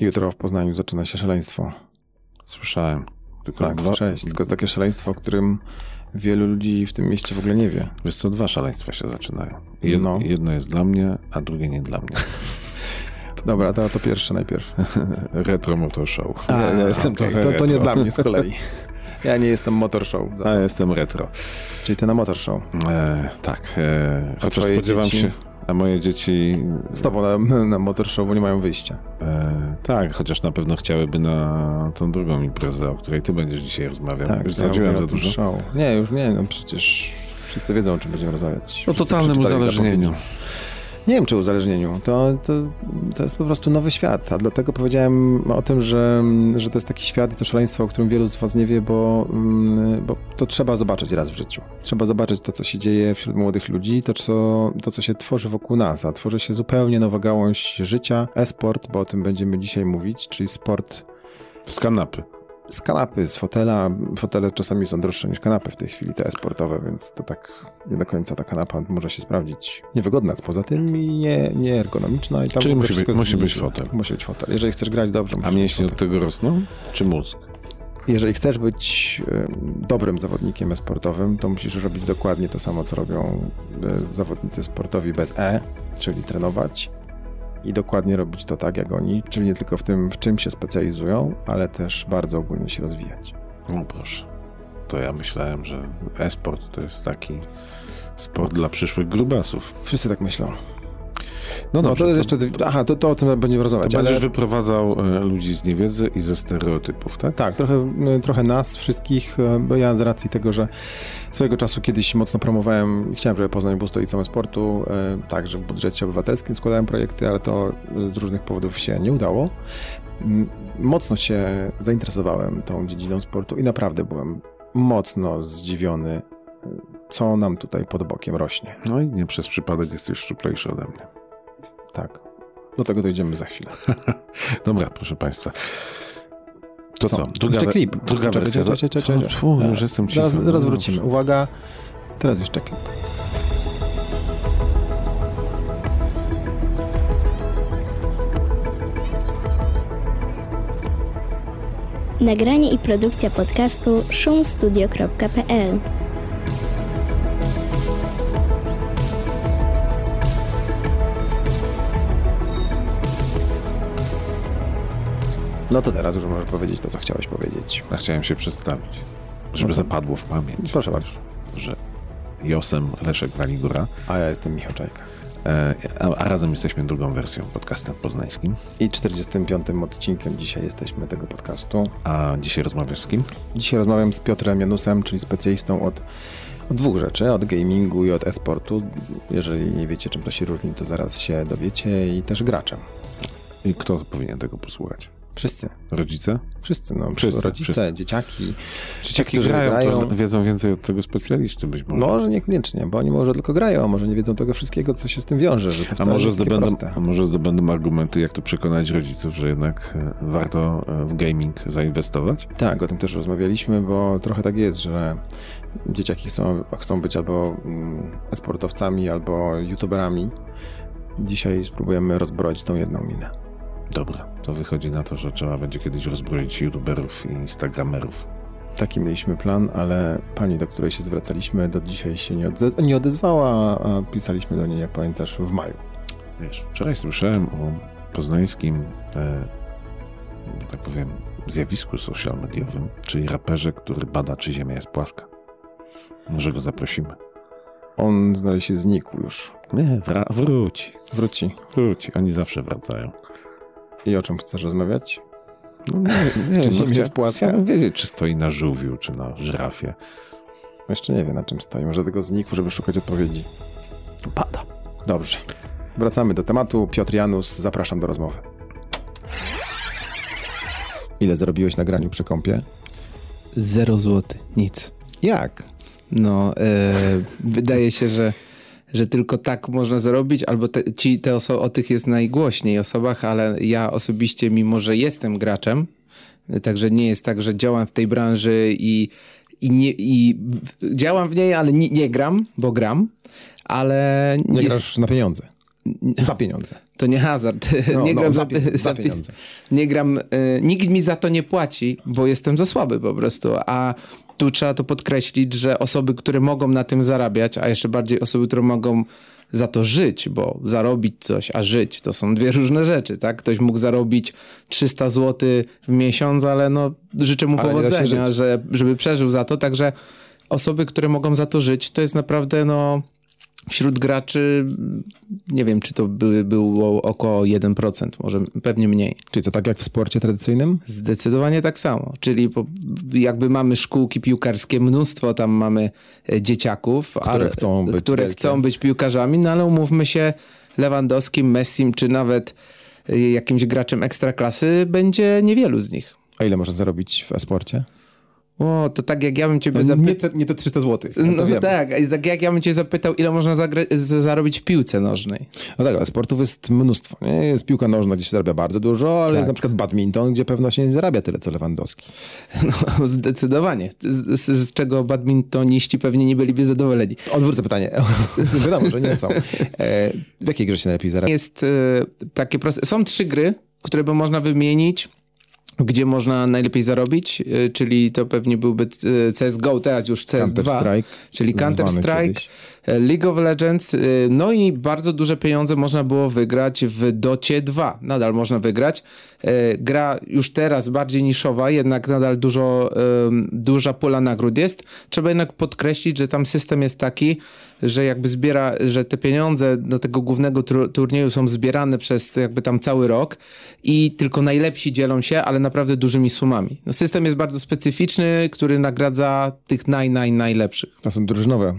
Jutro w Poznaniu zaczyna się szaleństwo. Słyszałem. Tylko tak, dwa... słyszałeś. Tylko takie szaleństwo, o którym wielu ludzi w tym mieście w ogóle nie wie. Wiesz co, dwa szaleństwa się zaczynają. Jed... No. Jedno jest dla mnie, a drugie nie dla mnie. Dobra, to, to pierwsze najpierw. retro Motor Show. A, ja jestem okay. to, to nie dla mnie z kolei. Ja nie jestem motor show. A ja jestem retro. Czyli ty na motor show. E, tak. E, chociaż spodziewam dzieci... się. A moje dzieci. Z tobą na, na motor show, bo nie mają wyjścia. E, tak, chociaż na pewno chciałyby na tą drugą imprezę, o której ty będziesz dzisiaj rozmawiał. Tak, już zdradziłem za dużo. Show. Nie, już nie, no przecież wszyscy wiedzą, o czym będziemy rozmawiać. O totalnym uzależnieniu. Nie wiem, czy uzależnieniu. To, to, to jest po prostu nowy świat, a dlatego powiedziałem o tym, że, że to jest taki świat i to szaleństwo, o którym wielu z was nie wie, bo, mm, bo to trzeba zobaczyć raz w życiu. Trzeba zobaczyć to, co się dzieje wśród młodych ludzi, to co, to, co się tworzy wokół nas, a tworzy się zupełnie nowa gałąź życia, e-sport, bo o tym będziemy dzisiaj mówić, czyli sport z kanapy z kanapy, z fotela. Fotele czasami są droższe niż kanapy w tej chwili, te sportowe, więc to tak nie do końca ta kanapa może się sprawdzić niewygodna poza tym i nie, nieergonomiczna. I tam Czyli musi, być, musi być fotel. Musi być fotel. Jeżeli chcesz grać dobrze, A mięśnie od tego rosną? Czy mózg? Jeżeli chcesz być dobrym zawodnikiem sportowym, to musisz robić dokładnie to samo, co robią e, zawodnicy sportowi bez E, czyli trenować, i dokładnie robić to tak jak oni, czyli nie tylko w tym, w czym się specjalizują, ale też bardzo ogólnie się rozwijać. No proszę. To ja myślałem, że e-sport to jest taki sport dla przyszłych grubasów. Wszyscy tak myślą. No, dobrze, no to jest jeszcze. Aha, to, to o tym będziemy rozmawiać. To ale... będziesz wyprowadzał e, ludzi z niewiedzy i ze stereotypów, tak? Tak, trochę, e, trochę nas wszystkich, e, bo ja z racji tego, że swojego czasu kiedyś mocno promowałem, chciałem, żeby Poznań był stolicą sportu, także w budżecie obywatelskim składałem projekty, ale to z różnych powodów się nie udało. Mocno się zainteresowałem tą dziedziną sportu i naprawdę byłem mocno zdziwiony co nam tutaj pod bokiem rośnie. No i nie przez przypadek jesteś szczuplejszy ode mnie. Tak. Do tego dojdziemy za chwilę. Dobra, proszę Państwa. To co? co? Druga, jeszcze klip. Druga wersja. Czekaj, czekaj, czekaj. Już jestem Teraz, teraz wrócimy. Uwaga, teraz jeszcze klip. Nagranie i produkcja podcastu szumstudio.pl No to teraz już możesz powiedzieć to, co chciałeś powiedzieć. Ja chciałem się przedstawić, żeby no zapadło w pamięć. Proszę bardzo. Że Josem Leszek Waligura. A ja jestem Michał Czajka. E, a, a, razem jesteśmy drugą wersją podcastem poznańskim. I 45. odcinkiem dzisiaj jesteśmy tego podcastu. A dzisiaj rozmawiasz z kim? Dzisiaj rozmawiam z Piotrem Janusem, czyli specjalistą od, od dwóch rzeczy, od gamingu i od e-sportu. Jeżeli nie wiecie, czym to się różni, to zaraz się dowiecie i też graczem. I kto powinien tego posłuchać? Wszyscy. Rodzice? Wszyscy, no. Wszyscy, rodzice, wszyscy. dzieciaki. Dzieciaki, grają, grają, wiedzą więcej od tego specjalisty być może. Może niekoniecznie, bo oni może tylko grają, a może nie wiedzą tego wszystkiego, co się z tym wiąże. Że to a, może zdobędą, a może zdobędą argumenty, jak to przekonać rodziców, że jednak e, warto e, w gaming zainwestować? Tak, o tym też rozmawialiśmy, bo trochę tak jest, że dzieciaki chcą, chcą być albo mm, sportowcami, albo youtuberami. Dzisiaj spróbujemy rozbroić tą jedną minę. Dobra, to wychodzi na to, że trzeba będzie kiedyś rozbroić youtuberów i instagramerów. Taki mieliśmy plan, ale pani, do której się zwracaliśmy, do dzisiaj się nie, odze nie odezwała, a pisaliśmy do niej, jak pamiętasz, w maju. Wiesz, wczoraj słyszałem o poznańskim, e, tak powiem, zjawisku social mediowym, czyli raperze, który bada, czy Ziemia jest płaska. Może go zaprosimy. On zdaje się znikł już. Nie, wróci. Wróci. Wróci. Oni zawsze wracają. I o czym chcesz rozmawiać? No nie, nie czy Ziemia jest płaska? Chciałem wiedzieć, czy stoi na żółwiu, czy na żyrafie. Jeszcze nie wie, na czym stoi. Może tego znikł, żeby szukać odpowiedzi. Pada. Dobrze. Wracamy do tematu. Piotr Janus, zapraszam do rozmowy. Ile zarobiłeś na graniu przy kąpie? Zero złoty. Nic. Jak? No, e, wydaje się, że że tylko tak można zrobić, albo te, ci, te oso- o tych jest najgłośniej osobach, ale ja osobiście, mimo że jestem graczem, także nie jest tak, że działam w tej branży i, i, nie, i działam w niej, ale nie, nie gram, bo gram, ale... Nie, nie grasz na pieniądze. Za pieniądze. To nie hazard. No, nie no, gram za, pie- za za, pieniądze. Nie gram. Y, nikt mi za to nie płaci, bo jestem za słaby po prostu. A tu trzeba to podkreślić, że osoby, które mogą na tym zarabiać, a jeszcze bardziej osoby, które mogą za to żyć, bo zarobić coś, a żyć to są dwie różne rzeczy, tak? Ktoś mógł zarobić 300 zł w miesiąc, ale no życzę mu Ale powodzenia, że, żeby przeżył za to, także osoby, które mogą za to żyć, to jest naprawdę no wśród graczy nie wiem, czy to by, było około 1%, może pewnie mniej. Czyli to tak jak w sporcie tradycyjnym? Zdecydowanie tak samo. Czyli jakby mamy szkółki piłkarskie, mnóstwo tam mamy e, dzieciaków, Które chcą być które wielkie. chcą być piłkarzami, no ale umówmy się, Lewandowskim, Messim, czy nawet e, jakimś graczem ekstraklasy będzie niewielu z nich. A ile można zarobić w e-sporcie? O, to tak jak ja bym ciebie No, zapytał. nie, te, nie te 300 zł. No, No wiem. tak, tak jak ja bym cię zapytał, ile można zarobić w piłce nożnej. No tak, ale sportów jest mnóstwo. Nie? Jest piłka nożna, gdzie się zarabia bardzo dużo, ale Tak. jest na przykład badminton, gdzie pewno się nie zarabia tyle, co Lewandowski. No, zdecydowanie. Z, z, z czego badmintoniści pewnie nie byliby zadowoleni. Odwrócę pytanie. Wiadomo, że nie są. E, w jakiej grze się najlepiej zarabia? Jest e, takie proste. Są trzy gry, które by można wymienić, gdzie można najlepiej zarobić, e, czyli to pewnie byłby e, CSGO, teraz już CS2, Counter-Strike, czyli Counter-Strike, e, League of Legends, no i bardzo duże pieniądze można było wygrać w Docie 2. Nadal można wygrać. Gra już teraz bardziej niszowa, jednak nadal dużo, duża pula nagród jest. Trzeba jednak podkreślić, że tam system jest taki, że jakby zbiera, że te pieniądze do tego głównego tru- turnieju są zbierane przez jakby tam cały rok i tylko najlepsi dzielą się, ale naprawdę dużymi sumami. No, system jest bardzo specyficzny, który nagradza tych naj, naj, najlepszych. To są drużynowe.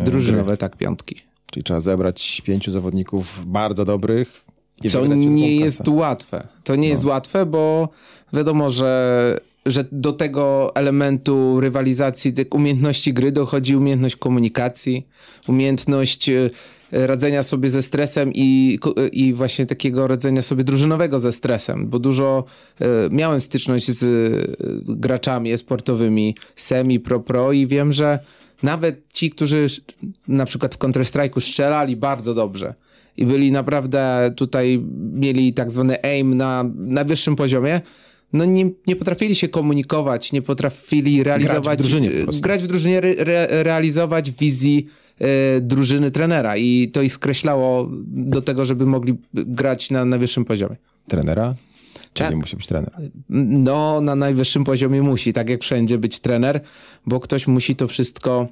e, Drużynowe, tak, piątki. Czyli trzeba zebrać pięciu zawodników bardzo dobrych. i Co nie jest łatwe. To nie jest łatwe, bo wiadomo, że, że do tego elementu rywalizacji, tych umiejętności gry dochodzi umiejętność komunikacji, umiejętność e, radzenia sobie ze stresem i, ko- i właśnie takiego radzenia sobie drużynowego ze stresem, bo dużo e, miałem styczność z e, graczami sportowymi semi, pro, pro i wiem, że nawet ci, którzy na przykład w Counter-Strike'u strzelali bardzo dobrze i byli naprawdę tutaj, mieli tak zwany aim na najwyższym poziomie, no nie, nie potrafili się komunikować, nie potrafili realizować... drużynie po prostu. grać w drużynie, re, re, realizować wizji e, drużyny trenera i to ich skreślało do tego, żeby mogli grać na najwyższym poziomie. Trenera? Czyli Tak. musi być trener. No, na najwyższym poziomie musi, tak jak wszędzie, być trener, bo ktoś musi to wszystko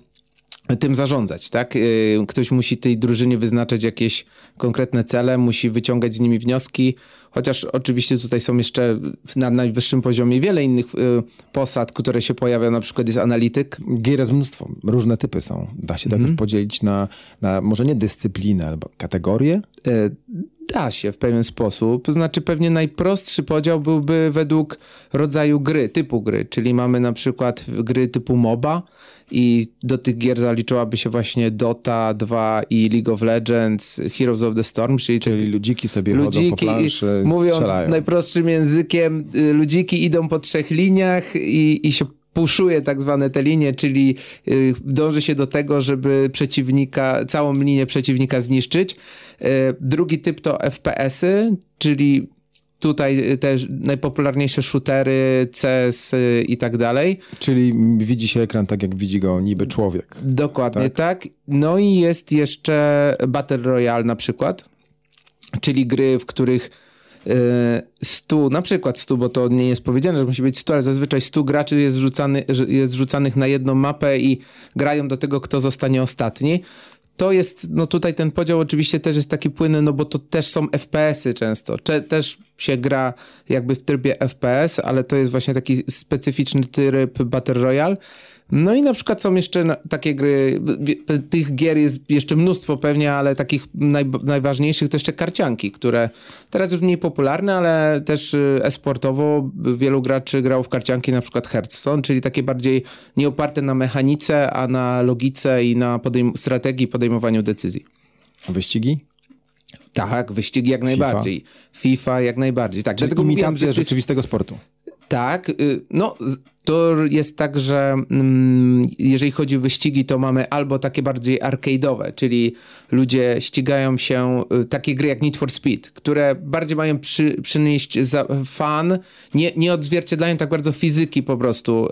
tym zarządzać, tak? Yy, Ktoś musi tej drużynie wyznaczać jakieś konkretne cele, musi wyciągać z nimi wnioski, chociaż oczywiście tutaj są jeszcze na najwyższym poziomie wiele innych yy, posad, które się pojawiają, na przykład jest analityk, Gier jest mnóstwo. Różne typy są. Da się tak podzielić na, na może nie dyscyplinę, albo kategorię. Da się w pewien sposób. To znaczy, pewnie najprostszy podział byłby według rodzaju gry, typu gry. Czyli mamy na przykład gry typu MOBA i do tych gier zaliczyłaby się właśnie Dota 2 i League of Legends, Heroes of the Storm, czyli, Czyli ludziki sobie chodzą po ludziki, planszy, mówiąc strzelają. najprostszym językiem, y, ludziki idą po trzech liniach i, i się puszuje tak zwane te linie, czyli y, dąży się do tego, żeby przeciwnika, całą linię przeciwnika zniszczyć. Y, drugi typ to FPS-y, czyli tutaj y, też najpopularniejsze shootery, CS i tak dalej. Czyli widzi się ekran tak, jak widzi go niby człowiek. Dokładnie tak. No i jest jeszcze Battle Royale na przykład, czyli gry, w których 100, na przykład 100, bo to nie jest powiedziane, że musi być 100, ale zazwyczaj 100 graczy jest, rzucany, jest rzucanych na jedną mapę i grają do tego, kto zostanie ostatni. To jest, no tutaj ten podział oczywiście też jest taki płynny, no bo to też są FPS-y często. Cze, też się gra jakby w trybie FPS, ale to jest właśnie taki specyficzny tryb Battle Royale. No i na przykład są jeszcze takie gry, tych gier jest jeszcze mnóstwo pewnie, ale takich naj, najważniejszych to jeszcze karcianki, które teraz już mniej popularne, ale też y, e-sportowo wielu graczy grało w karcianki, na przykład Hearthstone, czyli takie bardziej nie oparte na mechanice, a na logice i na podejm- strategii podejmowaniu decyzji. Wyścigi? Tak, wyścigi jak najbardziej. FIFA jak najbardziej. Tak, Czyli dlatego mówiłem, że rzeczywistego sportu. tak, y, no to jest tak, że mm, jeżeli chodzi o wyścigi, to mamy albo takie bardziej arcade'owe, czyli ludzie ścigają się, y, takie gry jak Need for Speed, które bardziej mają przy, przynieść fan, nie, nie odzwierciedlają tak bardzo fizyki po prostu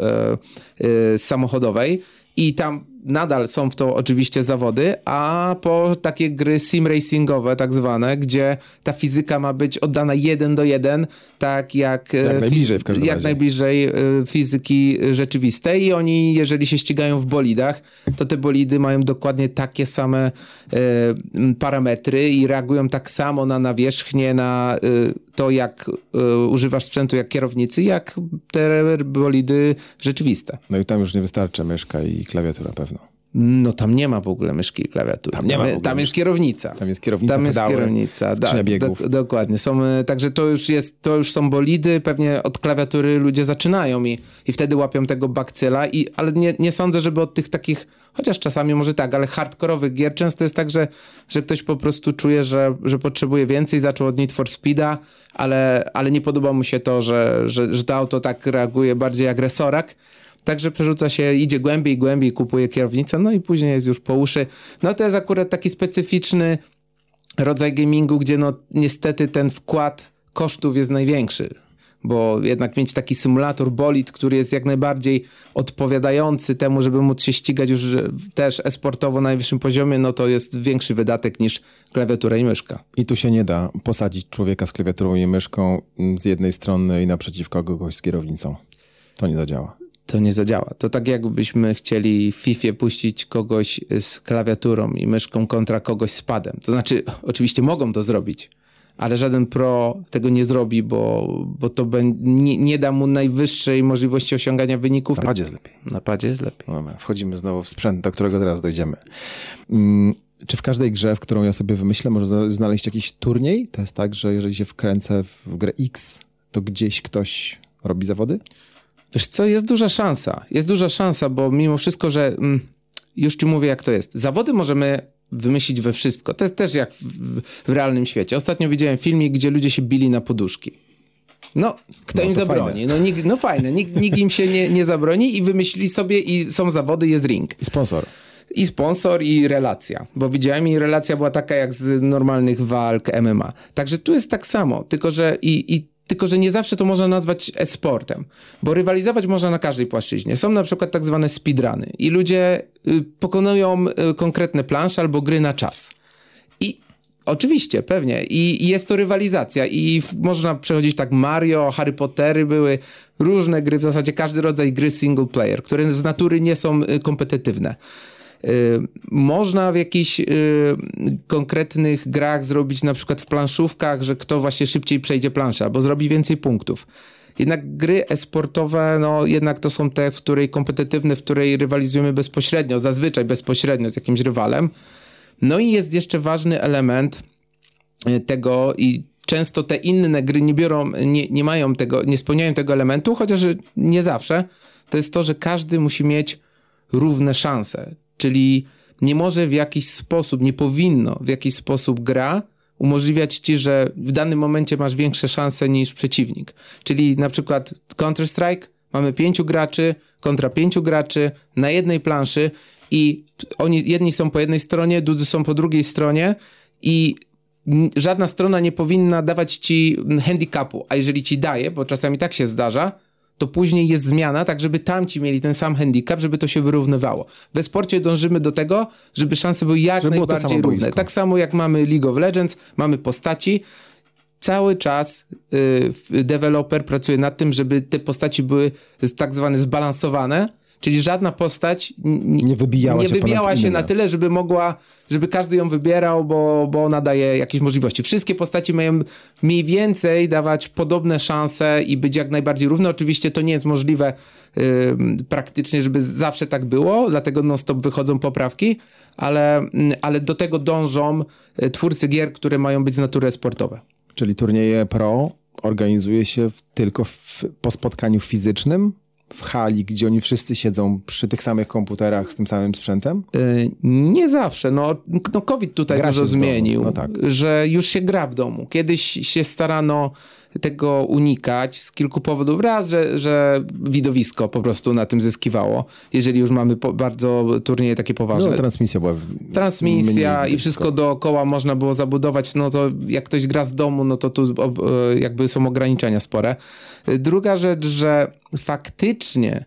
y, y, samochodowej. I tam nadal są w to oczywiście zawody, a po takie gry sim racingowe tak zwane, gdzie ta fizyka ma być oddana jeden do jeden, tak jak, jak e, najbliżej w każdym jak razie. najbliżej e, fizyki rzeczywistej i oni jeżeli się ścigają w bolidach, to te bolidy mają dokładnie takie same e, parametry i reagują tak samo na nawierzchnię, na to jak e, używasz sprzętu jak kierownicy, jak te bolidy rzeczywiste. No i tam już nie wystarczy myszka i klawiatura pewno. No tam nie ma w ogóle myszki i klawiatury. Tam nie ma tam jest kierownica. Tam jest kierownica, Tam jest pedały, kierownica, skrzynia tak, biegów. dok- dokładnie. Są, e, także to już jest, to już są bolidy, pewnie od klawiatury ludzie zaczynają i, i wtedy łapią tego bakcyla, i, ale nie, nie sądzę, żeby od tych takich, chociaż czasami może tak, ale hardkorowych gier często jest tak, że, że ktoś po prostu czuje, że, że potrzebuje więcej, zaczął od Need for Speeda, ale, ale nie podoba mu się to, że, że, że to auto tak reaguje bardziej jak resorak. Także przerzuca się, idzie głębiej, głębiej, kupuje kierownicę, no i później jest już po uszy. No to jest akurat taki specyficzny rodzaj gamingu, gdzie no niestety ten wkład kosztów jest największy. Bo jednak mieć taki symulator bolid, który jest jak najbardziej odpowiadający temu, żeby móc się ścigać już też esportowo na najwyższym poziomie, no to jest większy wydatek niż klawiatura i myszka. I tu się nie da posadzić człowieka z klawiaturą i myszką z jednej strony i naprzeciwko kogoś z kierownicą. To nie zadziała. To nie zadziała. To tak jakbyśmy chcieli w FIFA puścić kogoś z klawiaturą i myszką kontra kogoś z padem. To znaczy, oczywiście mogą to zrobić, ale żaden pro tego nie zrobi, bo, bo to nie, nie da mu najwyższej możliwości osiągania wyników. Na padzie jest lepiej. Na padzie jest lepiej. Dobra, wchodzimy znowu w sprzęt, do którego teraz dojdziemy. Mm, Czy w każdej grze, w którą ja sobie wymyślę, może znaleźć jakiś turniej? To jest tak, że jeżeli się wkręcę w grę X, to gdzieś ktoś robi zawody? Wiesz co, jest duża szansa. Jest duża szansa, bo mimo wszystko, że mm, już ci mówię, jak to jest. Zawody możemy wymyślić we wszystko. To jest też jak w, w, realnym świecie. Ostatnio widziałem filmik, gdzie ludzie się bili na poduszki. No, kto No im zabroni? No, nikt, no fajne, nikt, nikt im się nie, nie zabroni i wymyślili sobie i są zawody, jest ring. I sponsor. I sponsor, i relacja. Bo widziałem, i relacja była taka jak z normalnych walk MMA. Także tu jest tak samo, tylko że i, i tylko, że nie zawsze to można nazwać e-sportem, bo rywalizować można na każdej płaszczyźnie. Są na przykład tak zwane speedruny i ludzie y, pokonują y, konkretne plansze albo gry na czas. I oczywiście, pewnie. I, I jest to rywalizacja. I można przechodzić tak Mario, Harry Pottery były, różne gry, w zasadzie każdy rodzaj gry single player, które z natury nie są y, kompetytywne. Y, Można w jakichś y, konkretnych grach zrobić, na przykład w planszówkach, że kto właśnie szybciej przejdzie planszę albo zrobi więcej punktów. Jednak gry e-sportowe, no jednak to są te, w której kompetytywne, w której rywalizujemy bezpośrednio, zazwyczaj bezpośrednio z jakimś rywalem. No i jest jeszcze ważny element y, tego i często te inne gry nie biorą, nie, nie mają tego, nie spełniają tego elementu, chociaż nie zawsze. To jest to, że każdy musi mieć równe szanse. Czyli nie może w jakiś sposób, nie powinno w jakiś sposób gra umożliwiać ci, że w danym momencie masz większe szanse niż przeciwnik. Czyli na przykład Counter-Strike, mamy pięciu graczy kontra pięciu graczy na jednej planszy i oni jedni są po jednej stronie, drudzy są po drugiej stronie i żadna strona nie powinna dawać ci handicapu, a jeżeli ci daje, bo czasami tak się zdarza, to później jest zmiana, tak żeby tamci mieli ten sam handicap, żeby to się wyrównywało. We sporcie dążymy do tego, żeby szanse były jak Żeby najbardziej równe. boisko. Tak samo jak mamy League of Legends, mamy postaci, cały czas y, deweloper pracuje nad tym, żeby te postaci były tak zwane zbalansowane, czyli żadna postać Nie wybijała nie się wybijała się na tyle, żeby mogła, żeby każdy ją wybierał, bo, bo ona daje jakieś możliwości. Wszystkie postaci mają mniej więcej dawać podobne szanse i być jak najbardziej równe. Oczywiście to nie jest możliwe ym, praktycznie, żeby zawsze tak było, dlatego non-stop wychodzą poprawki, ale, mm, ale do tego dążą y, twórcy gier, które mają być z natury sportowe. Czyli turnieje pro organizuje się tylko w, po spotkaniu fizycznym w hali, gdzie oni wszyscy siedzą przy tych samych komputerach z tym samym sprzętem? Y, Nie zawsze. No, no COVID tutaj Gra dużo zmienił, no tak. że już się gra w domu. Kiedyś się starano tego unikać z kilku powodów. Raz, że, że widowisko po prostu na tym zyskiwało, jeżeli już mamy bardzo turnieje takie poważne. No, transmisja była. w- Transmisja i wszystko dookoła można było zabudować, no to jak ktoś gra z domu, no to tu jakby są ograniczenia spore. Druga rzecz, że faktycznie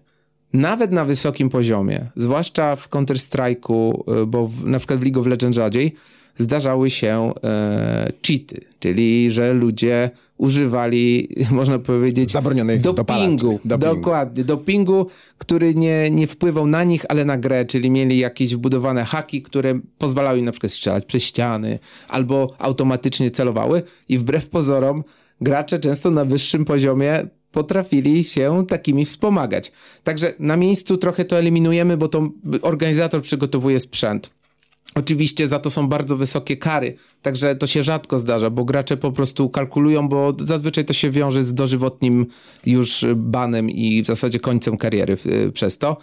nawet na wysokim poziomie, zwłaszcza w Counter-Strike'u, e, bo w, na przykład w League of Legends rzadziej, zdarzały się e, cheaty, czyli że ludzie używali, można powiedzieć, Zabronionych dopingu. Dopingu. Dokładnie, dopingu, który nie, nie wpływał na nich, ale na grę, czyli mieli jakieś wbudowane haki, które pozwalały im na przykład strzelać przez ściany albo automatycznie celowały i wbrew pozorom gracze często na wyższym poziomie potrafili się takimi wspomagać. Także na miejscu trochę to eliminujemy, bo to organizator przygotowuje sprzęt. Oczywiście za to są bardzo wysokie kary, także to się rzadko zdarza, bo gracze po prostu kalkulują, bo zazwyczaj to się wiąże z dożywotnim już banem i w zasadzie końcem kariery y, przez to.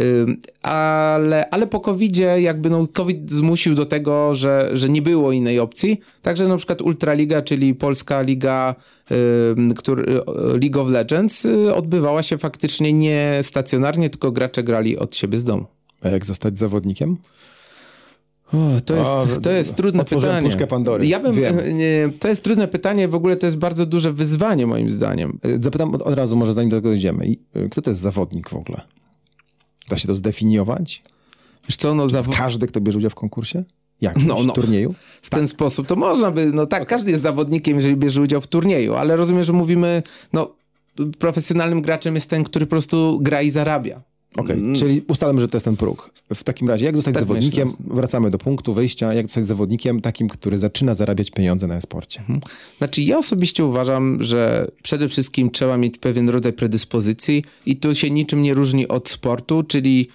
Ym, Ale, ale po COVID-zie jakby no COVID zmusił do tego, że, że nie było innej opcji. Także na przykład Ultraliga, czyli Polska Liga ym, który, League of Legends y, odbywała się faktycznie nie stacjonarnie, tylko gracze grali od siebie z domu. A jak zostać zawodnikiem? O, to, jest, O, to jest trudne pytanie. puszkę Pandory. Ja bym, Wiem. nie, to jest trudne pytanie, w ogóle to jest bardzo duże wyzwanie moim zdaniem. Y, Zapytam od, od razu, może zanim do tego dojdziemy. Y, Kto to jest zawodnik w ogóle? Da się to zdefiniować? Wiesz co, no Każdy, kto bierze udział w konkursie? Jakimś No, no. turnieju? w ten sposób to można by, no tak, każdy jest zawodnikiem, jeżeli bierze udział w turnieju, ale rozumiem, że mówimy, no profesjonalnym graczem jest ten, który po prostu gra i zarabia. Okej, czyli ustalmy, że to jest ten próg. W takim razie, jak zostać Tak zawodnikiem? Wracamy do punktu wyjścia. Jak zostać zawodnikiem takim, który zaczyna zarabiać pieniądze na e-sporcie? Znaczy, ja osobiście uważam, że przede wszystkim trzeba mieć pewien rodzaj predyspozycji i to się niczym nie różni od sportu, czyli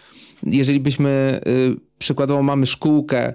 jeżeli byśmy y, przykładowo mamy szkółkę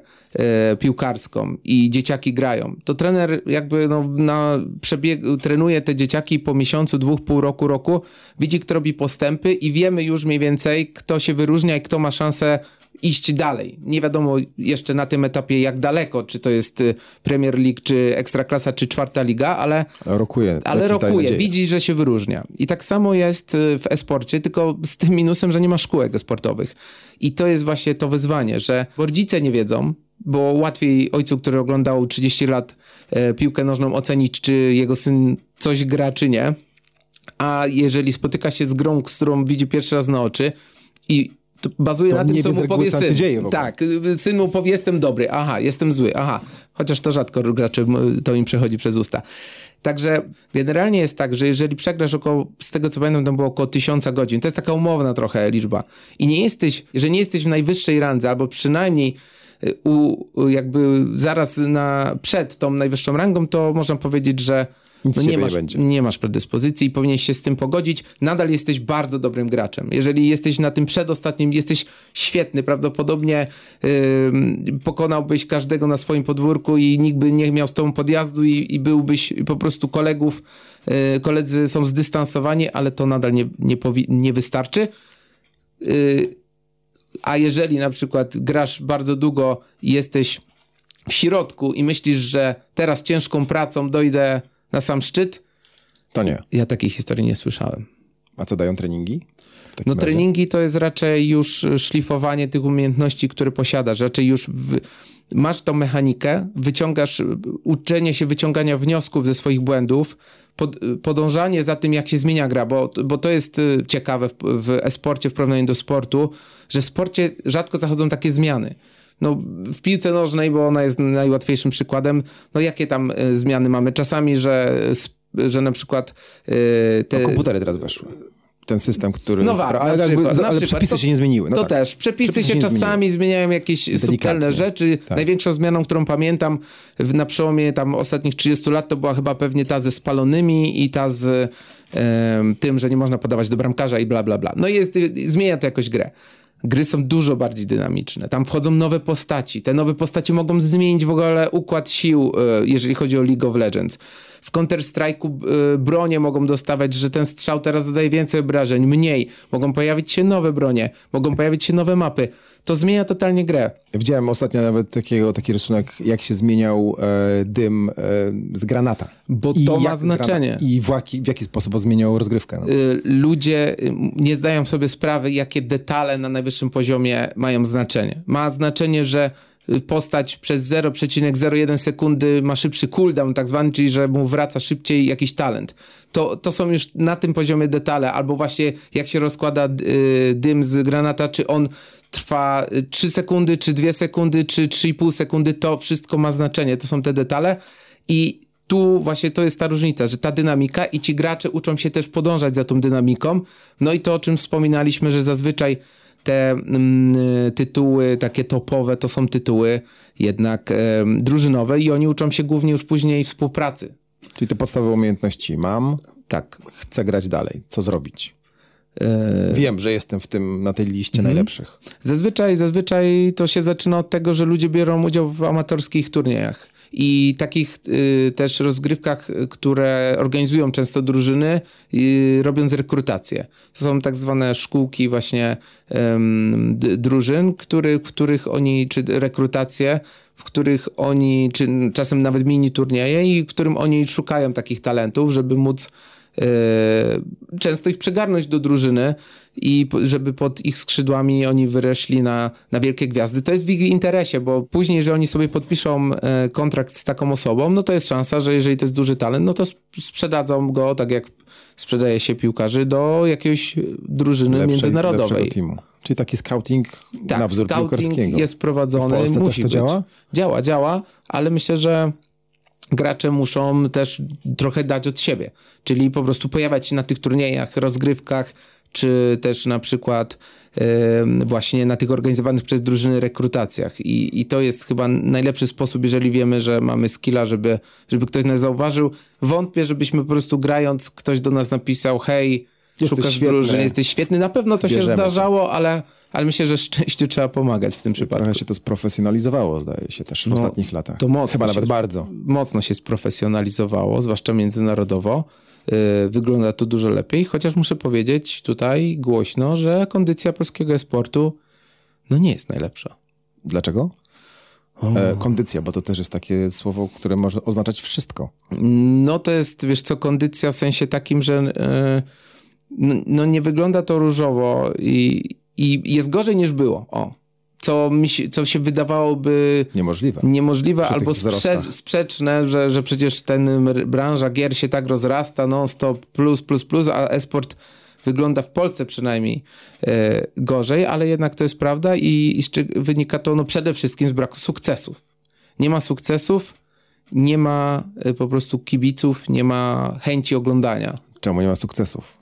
y, piłkarską i dzieciaki grają, to trener jakby no, na przebieg trenuje te dzieciaki po miesiącu, dwóch, pół roku, roku, widzi kto robi postępy i wiemy już mniej więcej kto się wyróżnia i kto ma szansę iść dalej. Nie wiadomo jeszcze na tym etapie jak daleko, czy to jest y, Premier League, czy Ekstraklasa, czy czwarta liga, ale Rokuje. ale rokuje, widzi, że się wyróżnia. I tak samo jest y, w e-sporcie, tylko z tym minusem, że nie ma szkółek e-sportowych. I to jest właśnie to wyzwanie, że rodzice nie wiedzą, bo łatwiej ojcu, który oglądał 30 lat e, piłkę nożną, ocenić, czy jego syn coś gra, czy nie. A jeżeli spotyka się z grą, z którą widzi pierwszy raz na oczy i to bazuje To na tym, co mu powie syn. dzieje. Tak, y, syn mu powie, jestem dobry, aha, jestem zły, aha. Chociaż to rzadko gracze m, to im przechodzi przez usta. Także generalnie jest tak, że jeżeli przegrasz około, z tego co pamiętam, tam było około tysiąca godzin, to jest taka umowna trochę liczba. I nie jesteś, że nie jesteś w najwyższej randze, albo przynajmniej y, u, u jakby zaraz na, przed tą najwyższą rangą, to można powiedzieć, że Nic no nie, nie masz, będzie. nie masz predyspozycji i powinieneś się z tym pogodzić. Nadal jesteś bardzo dobrym graczem. Jeżeli jesteś na tym przedostatnim, jesteś świetny. Prawdopodobnie ym, pokonałbyś każdego na swoim podwórku i nikt by nie miał z tobą podjazdu i, i byłbyś po prostu kolegów, y, koledzy są zdystansowani, ale to nadal nie, nie, powi- nie wystarczy. Y, a jeżeli na przykład grasz bardzo długo i jesteś w środku i myślisz, że teraz ciężką pracą dojdę na sam szczyt, To nie. ja takiej historii nie słyszałem. A co dają treningi? No razie? treningi to jest raczej już szlifowanie tych umiejętności, które posiadasz. Raczej już w, masz tą mechanikę, wyciągasz, uczenie się wyciągania wniosków ze swoich błędów, pod, podążanie za tym, jak się zmienia gra, bo, bo to jest y, ciekawe w, w e-sporcie w porównaniu do sportu, że w sporcie rzadko zachodzą takie zmiany. No, w piłce nożnej, bo ona jest najłatwiejszym przykładem, no jakie tam y, zmiany mamy? Czasami, że, że na przykład y, te, No, komputery teraz weszły. Ten system, który... No spra- wa- ale przykład, ale przykład. przepisy To- się nie zmieniły. No to tak. też. Przepisy, Przepisy się czasami zmieniają jakieś subtelne rzeczy. Tak. Największą zmianą, którą pamiętam w, na przełomie tam ostatnich 30 lat, to była chyba pewnie ta ze spalonymi i ta z em, tym, że nie można podawać do bramkarza i bla, bla, bla. No i jest, zmienia to jakoś grę. Gry są dużo bardziej dynamiczne. Tam wchodzą nowe postaci. Te nowe postaci mogą zmienić w ogóle układ sił, e, jeżeli chodzi o League of Legends. W Counter-Strike'u e, bronie mogą dostawać, że ten strzał teraz zadaje więcej obrażeń, mniej. Mogą pojawić się nowe bronie, mogą pojawić się nowe mapy. To zmienia totalnie grę. Widziałem ostatnio nawet takiego, taki rysunek, jak się zmieniał e, dym e, z granata. Bo I to ma znaczenie. Granat, I w jaki, w jaki sposób zmieniał rozgrywkę. No. Y, ludzie y, nie zdają sobie sprawy, jakie detale na najwyższym poziomie mają znaczenie. Ma znaczenie, że y, postać przez 0,01 sekundy ma szybszy cooldown tak zwany, czyli że mu wraca szybciej jakiś talent. To, to są już na tym poziomie detale, albo właśnie jak się rozkłada dym z granata, czy on trwa 3 sekundy, czy 2 sekundy, czy 3,5 sekundy, to wszystko ma znaczenie. To są te detale i tu właśnie to jest ta różnica, że ta dynamika i ci gracze uczą się też podążać za tą dynamiką. No i to, o czym wspominaliśmy, że zazwyczaj te mm, tytuły takie topowe to są tytuły jednak e, drużynowe i oni uczą się głównie już później współpracy. Czyli te podstawowe umiejętności mam, Tak. chcę grać dalej. Co zrobić? E, Wiem, że jestem w tym, na tej liście najlepszych. Zazwyczaj, zazwyczaj to się zaczyna od tego, że ludzie biorą udział w amatorskich turniejach. I takich y, też rozgrywkach, y, które organizują często drużyny, y, robiąc rekrutację. To są tak zwane szkółki właśnie d- drużyn, który, w których oni, czy rekrutacje, w których oni, czy czasem nawet mini turnieje i w którym oni szukają takich talentów, żeby móc często ich przygarnąć do drużyny i żeby pod ich skrzydłami oni wyrośli na, na wielkie gwiazdy. To jest w ich interesie, bo później, że oni sobie podpiszą e, kontrakt z taką osobą, no to jest szansa, że jeżeli to jest duży talent, no to sp- sprzedadzą go, tak jak sprzedaje się piłkarzy, do jakiejś drużyny Lepszej- międzynarodowej. Czyli taki scouting Tak, na wzór scouting piłkarskiego. jest prowadzony, musi to być. działa? Działa, działa, ale myślę, że gracze muszą też trochę dać od siebie. Czyli po prostu pojawiać się na tych turniejach, rozgrywkach, czy też na przykład właśnie na tych organizowanych przez drużyny rekrutacjach. I, I to jest chyba najlepszy sposób, jeżeli wiemy, że mamy skilla, żeby, żeby ktoś nas zauważył. Wątpię, żebyśmy po prostu grając, ktoś do nas napisał, hej, Jesteś szukasz świetny. drużyny, jesteś świetny. Na pewno to się Bierzemy cię. zdarzało, ale, ale myślę, że szczęściu trzeba pomagać w tym przypadku. Trochę się to sprofesjonalizowało, zdaje się, też w No, ostatnich latach. to mocno Chyba się- nawet bardzo. mocno się sprofesjonalizowało, zwłaszcza międzynarodowo. Yy, Wygląda to dużo lepiej, chociaż muszę powiedzieć tutaj głośno, że kondycja polskiego esportu no nie jest najlepsza. Dlaczego? E, kondycja, bo to też jest takie słowo, które może oznaczać wszystko. No to jest, wiesz co, kondycja w sensie takim, że yy, no, no nie wygląda to różowo i, i jest gorzej niż było. O. Co, mi się, co się wydawałoby Niemożliwe. niemożliwe Przy albo sprze- sprzeczne, że, że przecież ten branża gier się tak rozrasta non-stop plus, plus, plus, a esport wygląda w Polsce przynajmniej e, gorzej, ale jednak to jest prawda i, i wynika to no, przede wszystkim z braku sukcesów. Nie ma sukcesów, nie ma e, po prostu kibiców, nie ma chęci oglądania. Czemu nie ma sukcesów?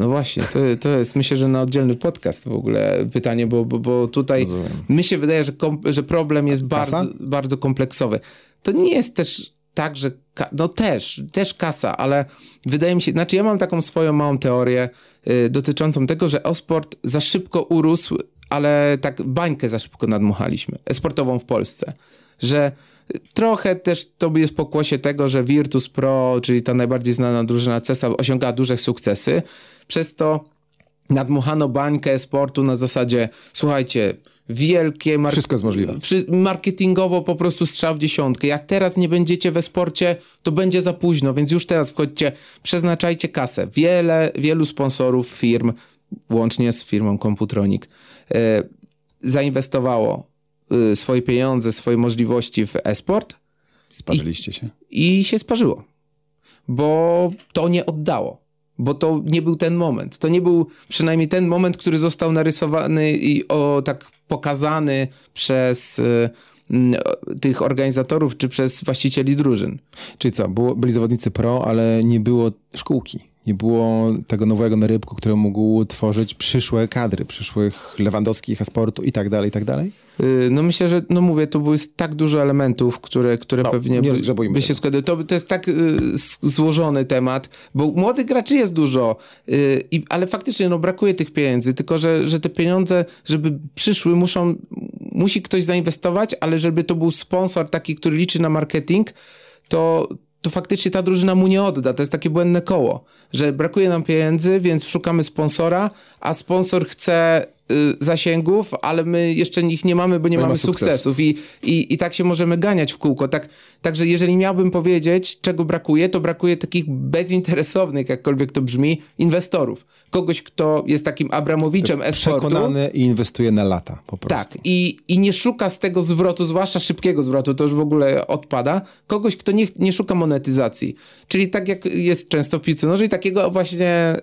No właśnie, to, to jest myślę, że na oddzielny podcast w ogóle pytanie, bo, bo, bo tutaj Rozumiem. mi się wydaje, że, że problem jest Kasa? bardzo, bardzo kompleksowy. To nie jest też tak, że no też, też kasa, ale wydaje mi się, znaczy ja mam taką swoją małą teorię y, dotyczącą tego, że Osport za szybko urósł, ale tak bańkę za szybko nadmuchaliśmy, esportową w Polsce, że Trochę też to jest pokłosie tego, że Virtus Pro, czyli ta najbardziej znana drużyna CESA, osiąga duże sukcesy. Przez to nadmuchano bańkę sportu na zasadzie, słuchajcie, wielkie... Mar- Wszystko jest możliwe. Marketingowo po prostu strzał w dziesiątkę. Jak teraz nie będziecie we sporcie, to będzie za późno, więc już teraz wchodźcie, przeznaczajcie kasę. Wiele, wielu sponsorów firm, łącznie z firmą Computronic, e, zainwestowało e, swoje pieniądze, swoje możliwości w e-sport Sparzyliście się. i się sparzyło. Bo to nie oddało. Bo to nie był ten moment. To nie był przynajmniej ten moment, który został narysowany i o, tak pokazany przez, y, tych organizatorów czy przez właścicieli drużyn. Czyli co, było, byli zawodnicy pro, ale nie było szkółki. Nie było tego nowego narybku, który mógł tworzyć przyszłe kadry, przyszłych Lewandowskich, sportu i tak dalej, i tak dalej? Y, no myślę, że, no mówię, to było tak dużo elementów, które, które No, pewnie nie by, by się składały. To, to jest tak y, złożony temat, bo młodych graczy jest dużo, y, i, ale faktycznie no, brakuje tych pieniędzy, tylko że, że te pieniądze, żeby przyszły, muszą, musi ktoś zainwestować, ale żeby to był sponsor taki, który liczy na marketing, to, to faktycznie ta drużyna mu nie odda. To jest takie błędne koło, że brakuje nam pieniędzy, więc szukamy sponsora, a sponsor chce zasięgów, ale my jeszcze ich nie mamy, bo nie Bo nie mamy ma sukcesu. sukcesów I, i, i tak się możemy ganiać w kółko. Tak, także jeżeli miałbym powiedzieć, czego brakuje, to brakuje takich bezinteresownych, jakkolwiek to brzmi, inwestorów. Kogoś, kto jest takim Abramowiczem e-sportu. Przekonany i inwestuje na lata po prostu. Tak, i, i nie szuka z tego zwrotu, zwłaszcza szybkiego zwrotu, to już w ogóle odpada, kogoś, kto nie, nie szuka monetyzacji. Czyli tak jak jest często w piłce nożnej, takiego właśnie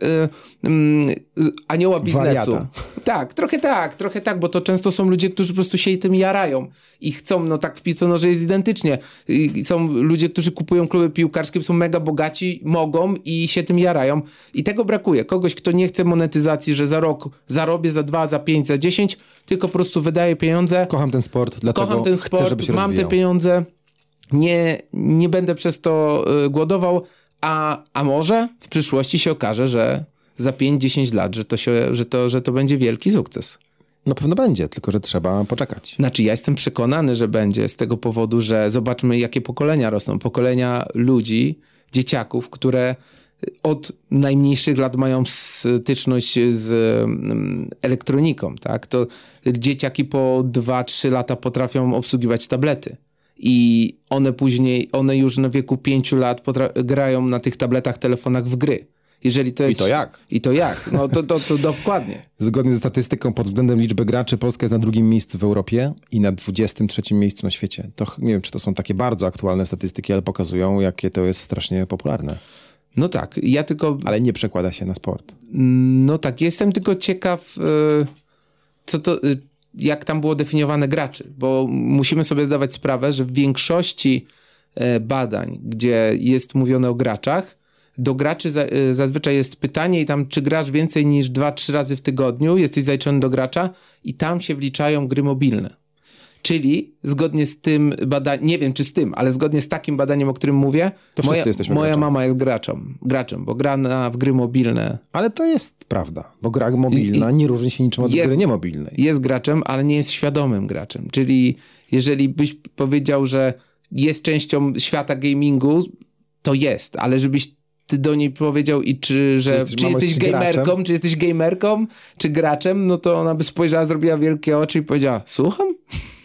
y, y, y, anioła biznesu. Wariata. Tak, trochę tak, trochę tak, bo to często są ludzie, którzy po prostu się tym jarają i chcą, no tak w piłce nożnej jest identycznie. I są ludzie, którzy kupują kluby piłkarskie, są mega bogaci, mogą i się tym jarają. I tego brakuje. Kogoś, kto nie chce monetyzacji, że za rok zarobię, za dwa, za pięć, za dziesięć, tylko po prostu wydaje pieniądze, Kocham ten sport, dlatego kocham ten chcę, żeby sport, się mam te rozwijał. pieniądze, nie, nie będę przez to y, głodował, a, a może w przyszłości się okaże, że za 5-10 lat, że to, się, że, to, że to będzie wielki sukces. Na pewno będzie, tylko że trzeba poczekać. Znaczy, ja jestem przekonany, że będzie z tego powodu, że zobaczmy, jakie pokolenia rosną. Pokolenia ludzi, dzieciaków, które od najmniejszych lat mają styczność z mm, elektroniką, tak? To dzieciaki po 2-3 lata potrafią obsługiwać tablety. I one później, one już na wieku 5 lat grają na tych tabletach, telefonach w gry. Jeżeli to jest... to jak? I to jak? No to, to, to dokładnie. Zgodnie ze statystyką pod względem liczby graczy, Polska jest na drugim miejscu w Europie i na 23 miejscu na świecie. To nie wiem, czy to są takie bardzo aktualne statystyki, ale pokazują, jakie to jest strasznie popularne. No tak, ja tylko Ale nie przekłada się na sport. No tak, jestem tylko ciekaw, y, co to, y, jak tam było definiowane graczy, bo musimy sobie zdawać sprawę, że w większości e, badań, gdzie jest mówione o graczach, do graczy y, zazwyczaj jest pytanie i tam, czy grasz więcej niż 2-3 razy w tygodniu, jesteś zaliczony do gracza i tam się wliczają gry mobilne. Czyli zgodnie z tym badaniem, nie wiem czy z tym, ale zgodnie z takim badaniem, o którym mówię, To wszyscy moja, moja mama jest graczem, graczem, bo gra na, w gry mobilne Ale to jest prawda, bo gra mobilna nie różni się niczym od jest- gry niemobilnej. jest graczem, ale nie jest świadomym graczem. Czyli jeżeli byś powiedział, że jest częścią świata gamingu, to jest, ale żebyś do niej powiedział i czy, że, jesteś- czy jesteś gamerką, graczem? czy jesteś gamerką, czy graczem, no to ona by spojrzała, zrobiła wielkie oczy i powiedziała, słucham?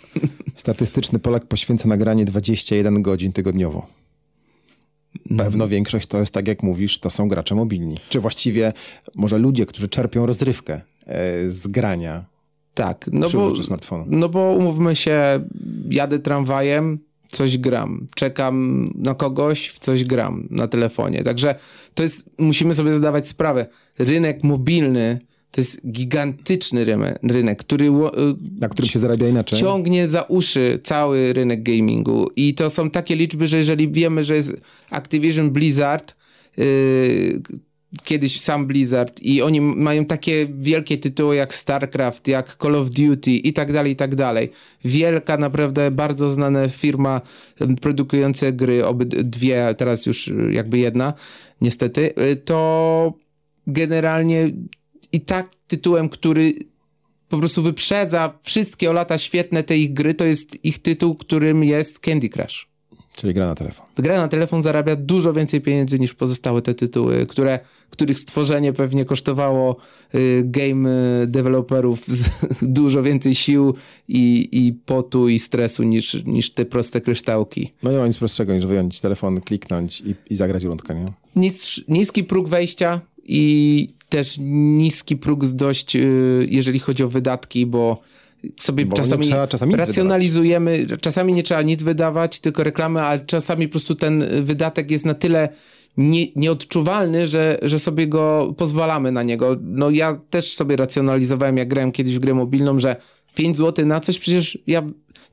Statystyczny Polak poświęca na granie 21 godzin tygodniowo. Pewno większość to jest, tak jak mówisz, to są gracze mobilni. Czy właściwie może ludzie, którzy czerpią rozrywkę e, z grania Tak, no bo, smartfonu. no bo umówmy się, jadę tramwajem, coś gram, czekam na kogoś, w coś gram na telefonie. Także to jest, musimy sobie zadawać sprawę. Rynek mobilny to jest gigantyczny rynek, rynek który y, Na którym się zarabia inaczej. ciągnie za uszy cały rynek gamingu. I to są takie liczby, że jeżeli wiemy, że jest Activision Blizzard, yy, kiedyś sam Blizzard i oni mają takie wielkie tytuły jak StarCraft, jak Call of Duty i tak dalej, i tak dalej. Wielka, naprawdę bardzo znana firma produkująca gry, obydwie, teraz już y, jakby jedna, niestety, y, to generalnie i tak tytułem, który po prostu wyprzedza wszystkie o lata świetne te ich gry, to jest ich tytuł, którym jest Candy Crush. Czyli gra na telefon. Gra na telefon zarabia dużo więcej pieniędzy niż pozostałe te tytuły, które, których stworzenie pewnie kosztowało y, game y, deweloperów z, dużo więcej sił i, i potu i stresu niż, niż te proste kryształki. No nie ma nic prostszego niż wyjąć telefon, kliknąć i, i zagrać rundkę, nie? Nis, niski próg wejścia i też niski próg dość, y, jeżeli chodzi o wydatki, bo sobie Bo czasami, trzeba czasami racjonalizujemy, czasami nie trzeba nic wydawać, tylko reklamy, ale czasami po prostu ten wydatek jest na tyle nie, nieodczuwalny, że, że sobie go pozwalamy na niego. No ja też sobie racjonalizowałem, jak grałem kiedyś w grę mobilną, że 5 zł na coś, przecież ja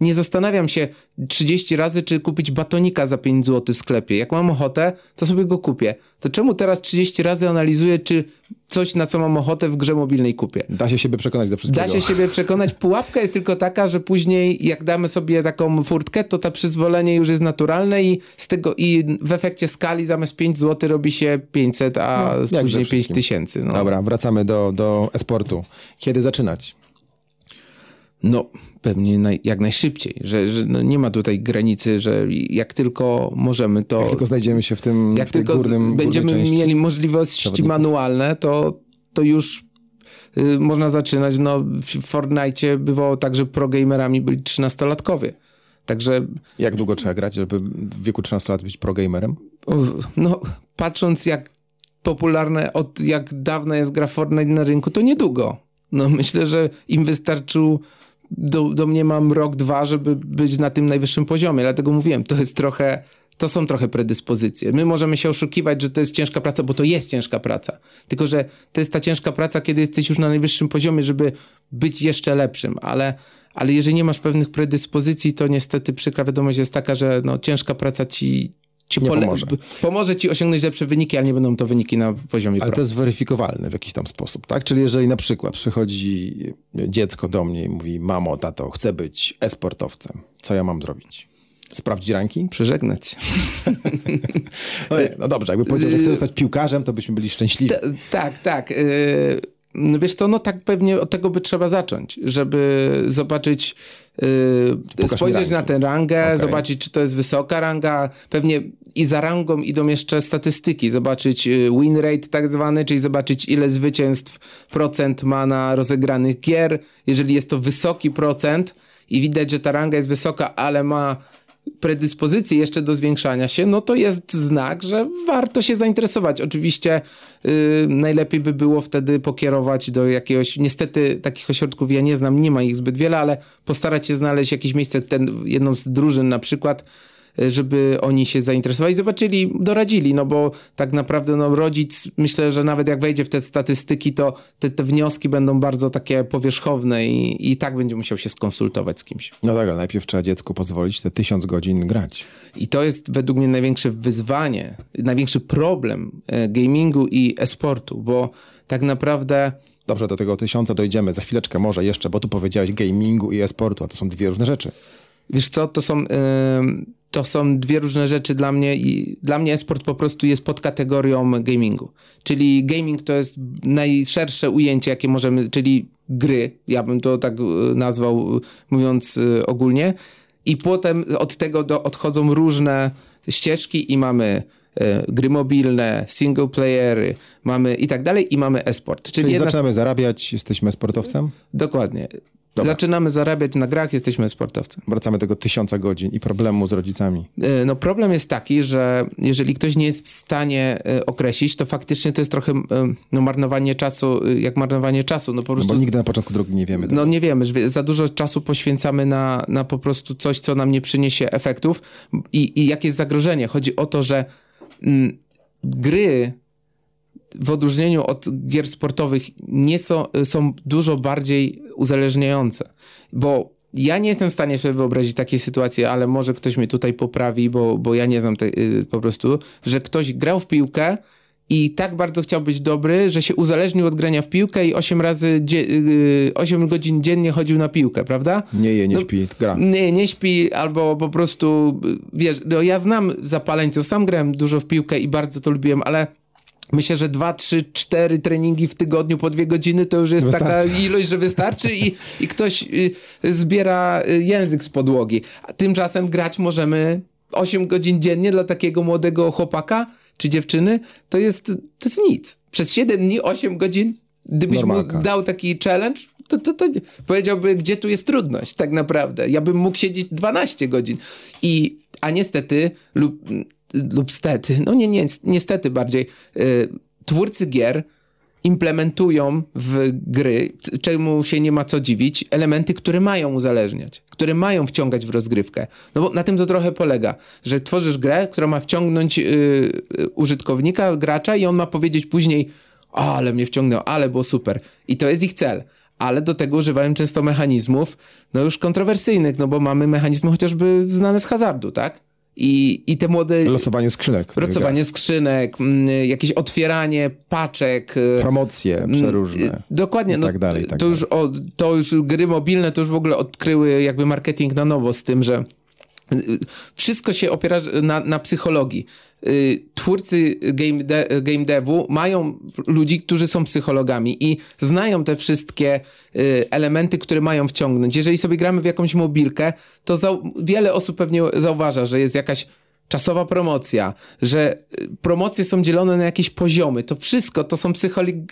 nie zastanawiam się 30 razy, czy kupić batonika za 5 zł w sklepie. Jak mam ochotę, to sobie go kupię. To czemu teraz 30 razy analizuję, czy coś, na co mam ochotę w grze mobilnej kupię? Da się siebie przekonać do wszystkiego. Da się siebie przekonać. Pułapka jest tylko taka, że później jak damy sobie taką furtkę, to ta przyzwolenie już jest naturalne i z tego i w efekcie skali zamiast 5 zł robi się 500, a No, później 5 wszystkim. tysięcy. No. Dobra, wracamy do, do e-sportu. Kiedy zaczynać? No, pewnie naj, jak najszybciej, że, że no nie ma tutaj granicy, że jak tylko możemy, to Jak tylko znajdziemy się w tym jak w tylko górnym, będziemy mieli możliwości zawodników. manualne, to, to już y, można zaczynać. No, w Fortnite bywało tak, że progamerami byli 13-latkowie. Także Jak długo trzeba grać, żeby w wieku 13 lat być pro-gamerem? No, patrząc jak popularne, od jak dawna jest gra Fortnite na rynku, to niedługo. No, myślę, że im wystarczył, do, do mnie mam rok, dwa, żeby być na tym najwyższym poziomie. Dlatego mówiłem, to jest trochę, to są trochę predyspozycje. My możemy się oszukiwać, że to jest ciężka praca, bo to jest ciężka praca. Tylko, że to jest ta ciężka praca, kiedy jesteś już na najwyższym poziomie, żeby być jeszcze lepszym, ale ale jeżeli nie masz pewnych predyspozycji, to niestety przykra wiadomość jest taka, że no, ciężka praca ci, ci Nie pomoże. pomoże ci osiągnąć lepsze wyniki, ale nie będą to wyniki na poziomie Ale pro. to jest weryfikowalne w jakiś tam sposób, tak? Czyli jeżeli na przykład przychodzi dziecko do mnie i mówi, mamo, tato, chcę być e-sportowcem, co ja mam zrobić? Sprawdzić ranking? Przeżegnać. No, no dobrze, jakby powiedział, że chcę zostać piłkarzem, to byśmy byli szczęśliwi. T- tak, tak. Yy, no wiesz co, no tak pewnie od tego by trzeba zacząć, żeby zobaczyć, yy, spojrzeć na tę rangę, Okej. zobaczyć, czy to jest wysoka ranga. Pewnie i za rangą idą jeszcze statystyki, zobaczyć yy, win rate tak zwany, czyli zobaczyć ile zwycięstw procent ma na rozegranych gier. Jeżeli jest to wysoki procent i widać, że ta ranga jest wysoka, ale ma predyspozycje jeszcze do zwiększania się, no to jest znak, że warto się zainteresować. Oczywiście yy, najlepiej by było wtedy pokierować do jakiegoś, niestety takich ośrodków ja nie znam, nie ma ich zbyt wiele, ale postarać się znaleźć jakieś miejsce, ten, jedną z drużyn na przykład, żeby oni się zainteresowali, zobaczyli, doradzili, no bo tak naprawdę no, rodzic, myślę, że nawet jak wejdzie w te statystyki, to te, te wnioski będą bardzo takie powierzchowne i, i tak będzie musiał się skonsultować z kimś. No tak, ale najpierw trzeba dziecku pozwolić te tysiąc godzin grać. I to jest według mnie największe wyzwanie, największy problem e, gamingu i e-sportu, bo tak naprawdę Dobrze, do tego tysiąca dojdziemy za chwileczkę może jeszcze, bo tu powiedziałeś gamingu i e-sportu, a to są dwie różne rzeczy. Wiesz co, to są, ym, to są dwie różne rzeczy dla mnie i dla mnie esport po prostu jest pod kategorią gamingu. Czyli gaming to jest najszersze ujęcie, jakie możemy, czyli gry, ja bym to tak y, nazwał, y, mówiąc y, ogólnie. I potem od tego do, odchodzą różne ścieżki i mamy gry mobilne, single playery, mamy i tak dalej i mamy esport. Czyli, Czyli zaczynamy zarabiać, jesteśmy sportowcem, Dokładnie. Dobra. Zaczynamy zarabiać na grach, jesteśmy sportowcem. wracamy do tego tysiąca godzin i problemu z rodzicami. E, No problem jest taki, że jeżeli ktoś nie jest w stanie e, określić, to faktycznie to jest trochę e, no, marnowanie czasu, jak marnowanie czasu. No po No prostu bo nigdy na początku drogi nie wiemy. no nie wiemy, że za dużo czasu poświęcamy na, na po prostu coś, co nam nie przyniesie efektów. I, i jakie jest zagrożenie? Chodzi o to, że mm, gry w odróżnieniu od gier sportowych nie są, są dużo bardziej uzależniające. Bo ja nie jestem w stanie sobie wyobrazić takiej sytuacji, ale może ktoś mnie tutaj poprawi, bo, bo ja nie znam te, y, po prostu, że ktoś grał w piłkę i tak bardzo chciał być dobry, że się uzależnił od grania w piłkę i 8 razy, dzie- y, 8 godzin dziennie chodził na piłkę, prawda? Nie je, nie No, śpi, gra. Nie, nie śpi, albo po prostu, y, wiesz, no ja znam zapaleńców, sam grałem dużo w piłkę i bardzo to lubiłem, ale myślę, że dwa, trzy, cztery treningi w tygodniu po dwie godziny to już jest Wystarczy. taka ilość, że wystarczy i, i ktoś y, zbiera y, język z podłogi. A tymczasem grać możemy 8 godzin dziennie dla takiego młodego chłopaka czy dziewczyny, to jest, to jest nic. Przez 7 dni, 8 godzin, gdybyś Normalka. mu dał taki challenge, to, to, to powiedziałby, gdzie tu jest trudność, tak naprawdę. Ja bym mógł siedzieć 12 godzin. I, a niestety, lub, lub stety, no nie, nie niestety bardziej, y, twórcy gier implementują w gry, czemu się nie ma co dziwić, elementy, które mają uzależniać, które mają wciągać w rozgrywkę. No bo na tym to trochę polega, że tworzysz grę, która ma wciągnąć y, y, użytkownika, gracza i on ma powiedzieć później, o, ale mnie wciągnął, ale było super. I to jest ich cel. ale do tego używają często mechanizmów, no już kontrowersyjnych, no bo mamy mechanizmy chociażby znane z hazardu, tak? I, i te młode... Losowanie skrzynek. Losowanie skrzynek, mm, jakieś otwieranie paczek. y, Promocje przeróżne. Y, Dokładnie. I tak dalej, i tak to, już, o, to już gry mobilne to już w ogóle odkryły jakby marketing na nowo z tym, że wszystko się opiera na, na psychologii. Y, Twórcy game, de, game devu mają ludzi, którzy są psychologami i znają te wszystkie y, elementy, które mają wciągnąć. Jeżeli sobie gramy w jakąś mobilkę, to zau- wiele osób pewnie zauważa, że jest jakaś czasowa promocja, że y, promocje są dzielone na jakieś poziomy. To wszystko to są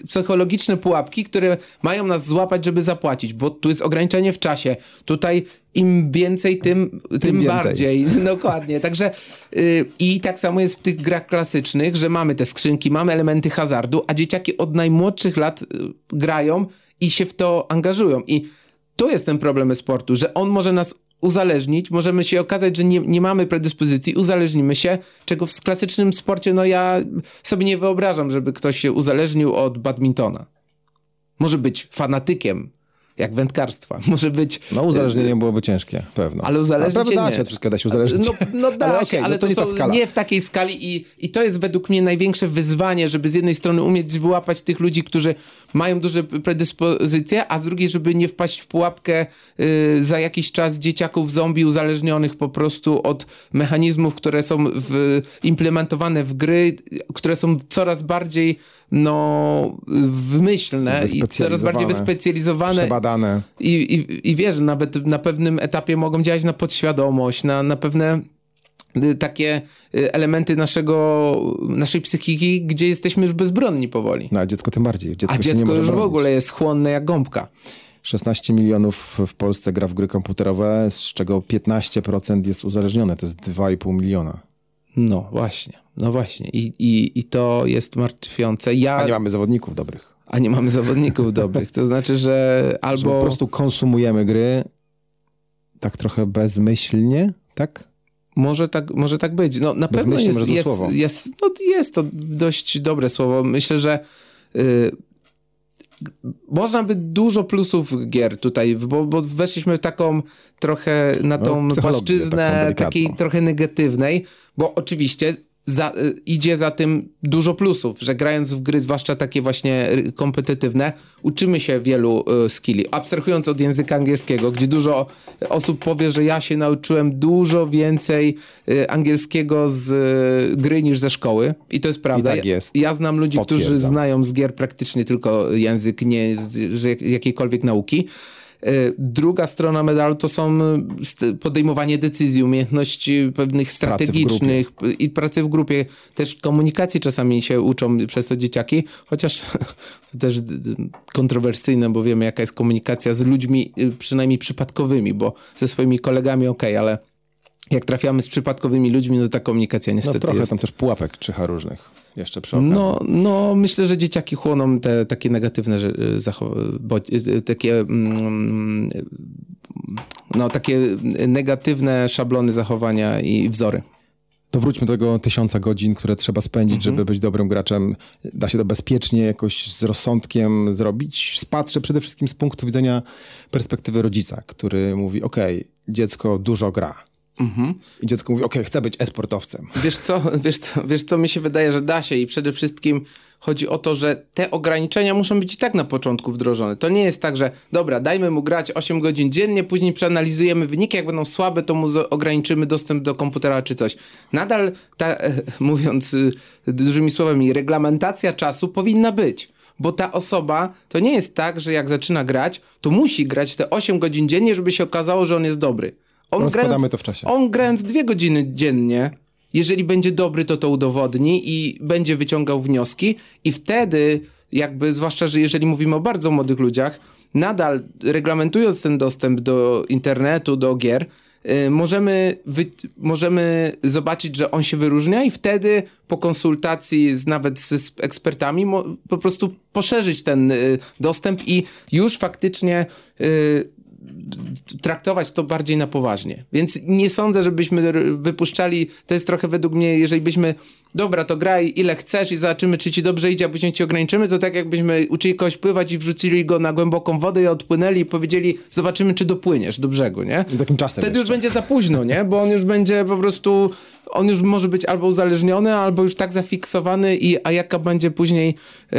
psychologiczne pułapki, które mają nas złapać, żeby zapłacić, bo tu jest ograniczenie w czasie. Tutaj im więcej, tym, tym, więcej. bardziej. Dokładnie. Także y, i tak samo jest w tych grach klasycznych, że mamy te skrzynki, mamy elementy hazardu, a dzieciaki od najmłodszych lat y, grają i się w to angażują. I to jest ten problem sportu, że on może nas uzależnić, możemy się okazać, że nie, nie mamy predyspozycji, uzależnimy się, czego w klasycznym sporcie, no ja sobie nie wyobrażam, żeby ktoś się uzależnił od badmintona. Może być fanatykiem, jak wędkarstwa. Może być... No uzależnienie byłoby ciężkie, pewno. Ale uzależnić pewno się da nie. się, wszystko da się uzależnić. No, no da ale się, okej, ale no to, nie ta skala. nie w takiej skali i, i to jest według mnie największe wyzwanie, żeby z jednej strony umieć wyłapać tych ludzi, którzy mają duże predyspozycje, a z drugiej, żeby nie wpaść w pułapkę y, za jakiś czas dzieciaków zombie uzależnionych po prostu od mechanizmów, które są w, implementowane w gry, które są coraz bardziej no, wymyślne i coraz bardziej Wyspecjalizowane. I, i, I wiesz, nawet na pewnym etapie mogą działać na podświadomość, na, na pewne y, takie y, elementy naszego, naszej psychiki, gdzie jesteśmy już bezbronni powoli. No, a dziecko tym bardziej. Dziecko A dziecko już w bronić. ogóle jest chłonne jak gąbka. 16 milionów w Polsce gra w gry komputerowe, z czego 15% jest uzależnione. To jest 2,5 miliona. No właśnie, no właśnie. I, i, i to jest martwiące. Ja, A nie mamy zawodników dobrych. A nie mamy zawodników dobrych. To znaczy, że Że albo... po prostu konsumujemy gry tak trochę bezmyślnie, tak? Może tak, może tak być. No, na pewno jest, jest, jest, no, jest to dość dobre słowo. Myślę, że y, można by dużo plusów gier tutaj, bo, bo weszliśmy w taką trochę na No, tą taką płaszczyznę takiej trochę negatywnej, bo oczywiście za, y, idzie za tym dużo plusów, że grając w gry, zwłaszcza takie właśnie kompetytywne, uczymy się wielu y, skilli. Abstrahując od języka angielskiego, gdzie dużo osób powie, że ja się nauczyłem dużo więcej y, angielskiego z y, gry niż ze szkoły. I to jest prawda. tak jest. Ja, ja znam ludzi, którzy znają z gier praktycznie tylko język, nie z jak- jakiejkolwiek nauki. Y, Druga strona medalu to są st- podejmowanie decyzji, umiejętności pewnych strategicznych i pracy w grupie. Też komunikacji czasami się uczą przez to dzieciaki, chociaż to też kontrowersyjne, bo wiemy jaka jest komunikacja z ludźmi y, przynajmniej przypadkowymi, bo ze swoimi kolegami okej, ale jak trafiamy z przypadkowymi ludźmi, no ta komunikacja No niestety trochę jest. tam też pułapek czyha różnych jeszcze przy okazji. No, no, myślę, że dzieciaki chłoną te takie negatywne że- zachow- bo, y, takie mm, no, takie negatywne szablony zachowania i wzory. To wróćmy do tego tysiąca godzin, które trzeba spędzić, żeby być dobrym graczem. Da się to bezpiecznie, jakoś z rozsądkiem zrobić. Spatrzę przede wszystkim z punktu widzenia perspektywy rodzica, który mówi, okej, dziecko dużo gra. I dziecko mówi, okej, chcę być e-sportowcem. Wiesz co, wiesz, co, wiesz co, mi się wydaje, że da się i przede wszystkim chodzi o to, że te ograniczenia muszą być i tak na początku wdrożone. To nie jest tak, że dobra, dajmy mu grać 8 godzin dziennie, później przeanalizujemy wyniki, jak będą słabe, to mu ograniczymy dostęp do komputera czy coś. Nadal, ta, mówiąc y, dużymi słowami, reglamentacja czasu powinna być. Bo ta osoba, to nie jest tak, że jak zaczyna grać, to musi grać te 8 godzin dziennie, żeby się okazało, że on jest dobry. On Rozkładamy to w czasie. On grając dwie godziny dziennie, jeżeli będzie dobry, to to udowodni i będzie wyciągał wnioski i wtedy jakby, zwłaszcza, że jeżeli mówimy o bardzo młodych ludziach, nadal reglamentując ten dostęp do internetu, do gier, y, możemy, wy, możemy zobaczyć, że on się wyróżnia i wtedy po konsultacji z, nawet z, z ekspertami mo, po prostu poszerzyć ten y, dostęp i już faktycznie y, traktować to bardziej na poważnie. Więc nie sądzę, żebyśmy wypuszczali, to jest trochę według mnie, jeżeli byśmy, dobra, to graj ile chcesz i zobaczymy, czy ci dobrze idzie, a później ci ograniczymy, to tak jakbyśmy uczyli kogoś pływać i wrzucili go na głęboką wodę i odpłynęli i powiedzieli, zobaczymy, czy dopłyniesz do brzegu, nie? Z jakim czasem Wtedy już jeszcze? będzie za późno, nie? Bo on już będzie po prostu, on już może być albo uzależniony, albo już tak zafiksowany i a jaka będzie później e,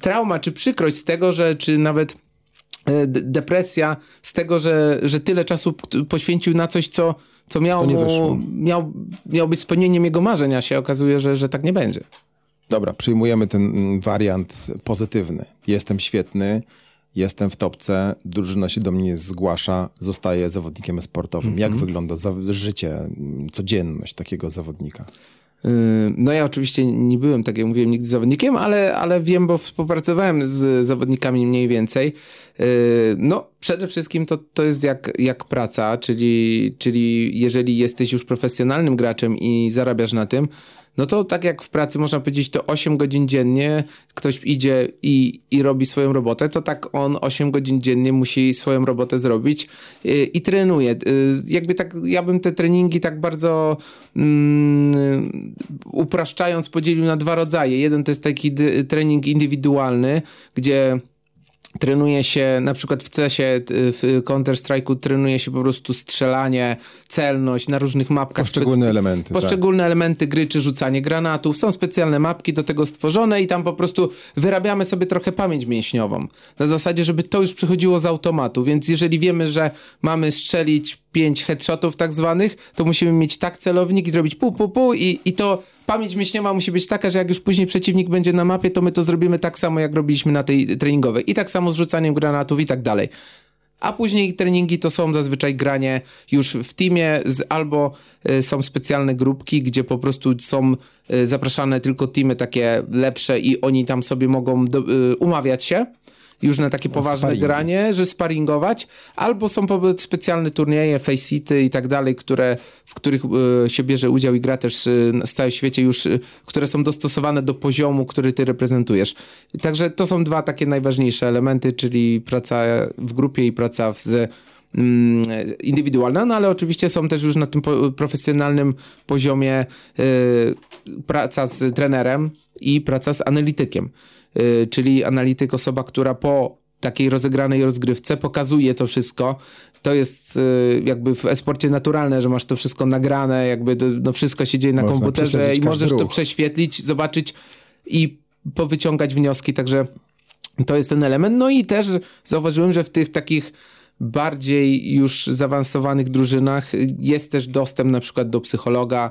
trauma czy przykrość z tego, że czy nawet depresja z tego, że, że tyle czasu poświęcił na coś, co, co miało mu, miał, miał być spełnieniem jego marzeń, a się okazuje, że, że tak nie będzie. Dobra, przyjmujemy ten mm, wariant pozytywny. Jestem świetny, jestem w topce, drużyna się do mnie zgłasza, zostaję zawodnikiem sportowym. Jak wygląda życie, mm, codzienność takiego zawodnika? Yy, No ja oczywiście nie byłem, tak jak mówiłem, nigdy zawodnikiem, ale, ale wiem, bo współpracowałem z zawodnikami mniej więcej. Yy, No przede wszystkim to, to jest jak, jak praca, czyli, czyli jeżeli jesteś już profesjonalnym graczem i zarabiasz na tym, no to tak jak w pracy można powiedzieć, to 8 godzin dziennie ktoś idzie i, i robi swoją robotę, to tak on 8 godzin dziennie musi swoją robotę zrobić yy, i trenuje. Yy, Jakby tak, ja bym te treningi tak bardzo mm, upraszczając podzielił na dwa rodzaje. Jeden to jest taki trening indywidualny, gdzie trenuje się na przykład w CS-ie, t- w Counter-Strike'u trenuje się po prostu strzelanie, celność na różnych mapkach. Poszczególne elementy. tak. Poszczególne elementy gry, czy rzucanie granatów. Są specjalne mapki do tego stworzone i tam po prostu wyrabiamy sobie trochę pamięć mięśniową. Na zasadzie, żeby to już przychodziło z automatu. Więc jeżeli wiemy, że mamy strzelić pięć headshotów tak zwanych, to musimy mieć tak celownik i zrobić pu, pu, pu i, i to pamięć mięśniowa musi być taka, że jak już później przeciwnik będzie na mapie, to my to zrobimy tak samo, jak robiliśmy na tej treningowej. I tak samo z rzucaniem granatów i tak dalej. A później treningi to są zazwyczaj granie już w teamie, z, albo y, są specjalne grupki, gdzie po prostu są y, zapraszane tylko teamy takie lepsze i oni tam sobie mogą do, y, umawiać się już na takie poważne sparingi. granie, że sparingować, albo są specjalne turnieje, faceit i tak dalej, które, w których y, się bierze udział i gra też y, z całym świecie już, y, które są dostosowane do poziomu, który ty reprezentujesz. Także to są dwa takie najważniejsze elementy, czyli praca w grupie i praca z mm, indywidualna, no ale oczywiście są też już na tym po, profesjonalnym poziomie y, praca z trenerem i praca z analitykiem, czyli analityk osoba, która po takiej rozegranej rozgrywce pokazuje to wszystko. To jest y, jakby w esporcie naturalne, że masz to wszystko nagrane, jakby to, no wszystko się dzieje na Można komputerze i możesz to ruch. prześwietlić, zobaczyć i powyciągać wnioski, także to jest ten element. No i też zauważyłem, że w tych takich bardziej już zaawansowanych drużynach jest też dostęp na przykład do psychologa,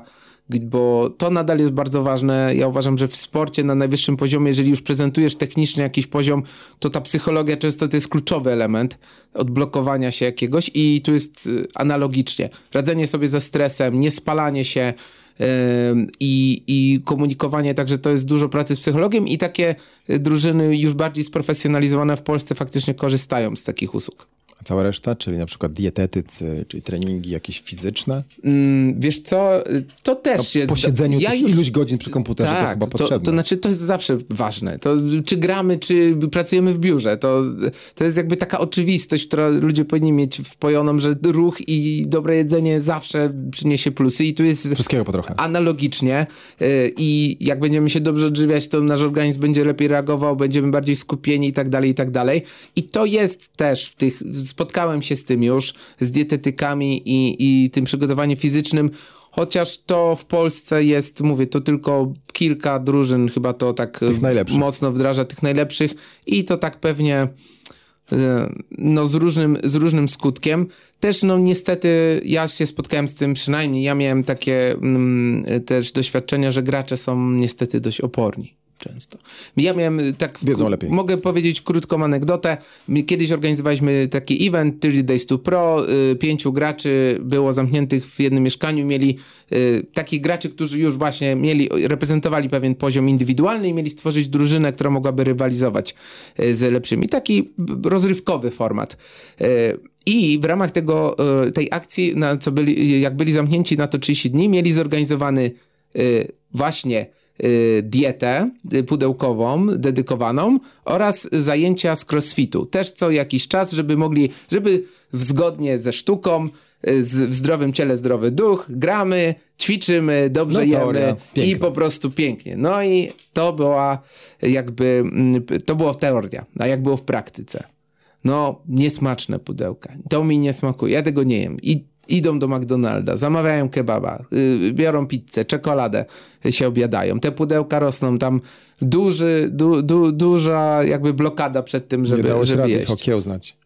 bo to nadal jest bardzo ważne. Ja uważam, że w sporcie na najwyższym poziomie, jeżeli już prezentujesz technicznie jakiś poziom, to ta psychologia często to jest kluczowy element odblokowania się jakiegoś i tu jest y, analogicznie. Radzenie sobie ze stresem, niespalanie się, i, i komunikowanie, także to jest dużo pracy z psychologiem i takie y, drużyny już bardziej sprofesjonalizowane w Polsce faktycznie korzystają z takich usług. A cała reszta, czyli na przykład dietetycy, czyli treningi jakieś fizyczne? Ym, wiesz co, to też No, jest... po siedzeniu ja już- iluś godzin przy komputerze to chyba to, potrzebne. to znaczy to jest zawsze ważne. To, czy gramy, czy pracujemy w biurze, to, to jest jakby taka oczywistość, która ludzie powinni mieć wpojoną, że ruch i dobre jedzenie zawsze przyniesie plusy i tu jest Wszystkiego po trochę. analogicznie y, i jak będziemy się dobrze odżywiać, to nasz organizm będzie lepiej reagował, będziemy bardziej skupieni i tak dalej, i tak dalej. I to jest też w tych, spotkałem się z tym już, z dietetykami i, i tym przygotowaniem fizycznym, chociaż to w Polsce jest, mówię, to tylko kilka drużyn chyba to tak najlepszych. mocno wdraża, tych najlepszych i to tak pewnie e, no z różnym, z różnym skutkiem. Też no niestety ja się spotkałem z tym przynajmniej, ja miałem takie mm, też doświadczenia, że gracze są niestety dość oporni. Często. Ja miałem tak. Wiedzą lepiej. Mogę powiedzieć krótką anegdotę. My Kiedyś organizowaliśmy taki event 30 Days to Pro. y, Pięciu graczy było zamkniętych w jednym mieszkaniu. Mieli y, takich graczy, którzy już właśnie mieli, reprezentowali pewien poziom indywidualny i mieli stworzyć drużynę, która mogłaby rywalizować z lepszymi. Taki rozrywkowy format. I w ramach tego, tej akcji, na co byli, jak byli zamknięci na to 30 dni, mieli zorganizowany właśnie dietę y, pudełkową, dedykowaną oraz zajęcia z crossfitu. Też co jakiś czas, żeby mogli, żeby zgodnie ze sztuką y, z, w zdrowym ciele zdrowy duch, gramy, ćwiczymy, dobrze No, jemy i po prostu pięknie. No i to była jakby, mm, to była teoria, a jak było w praktyce? No, niesmaczne pudełka. To mi nie smakuje, ja tego nie jem. I idą do McDonalda, zamawiają kebaba, yy, biorą pizzę, czekoladę, y, się obiadają. Te pudełka rosną tam duży, du, du, duża jakby blokada przed tym, nie żeby, dało się żeby rady jeść. okiełznać.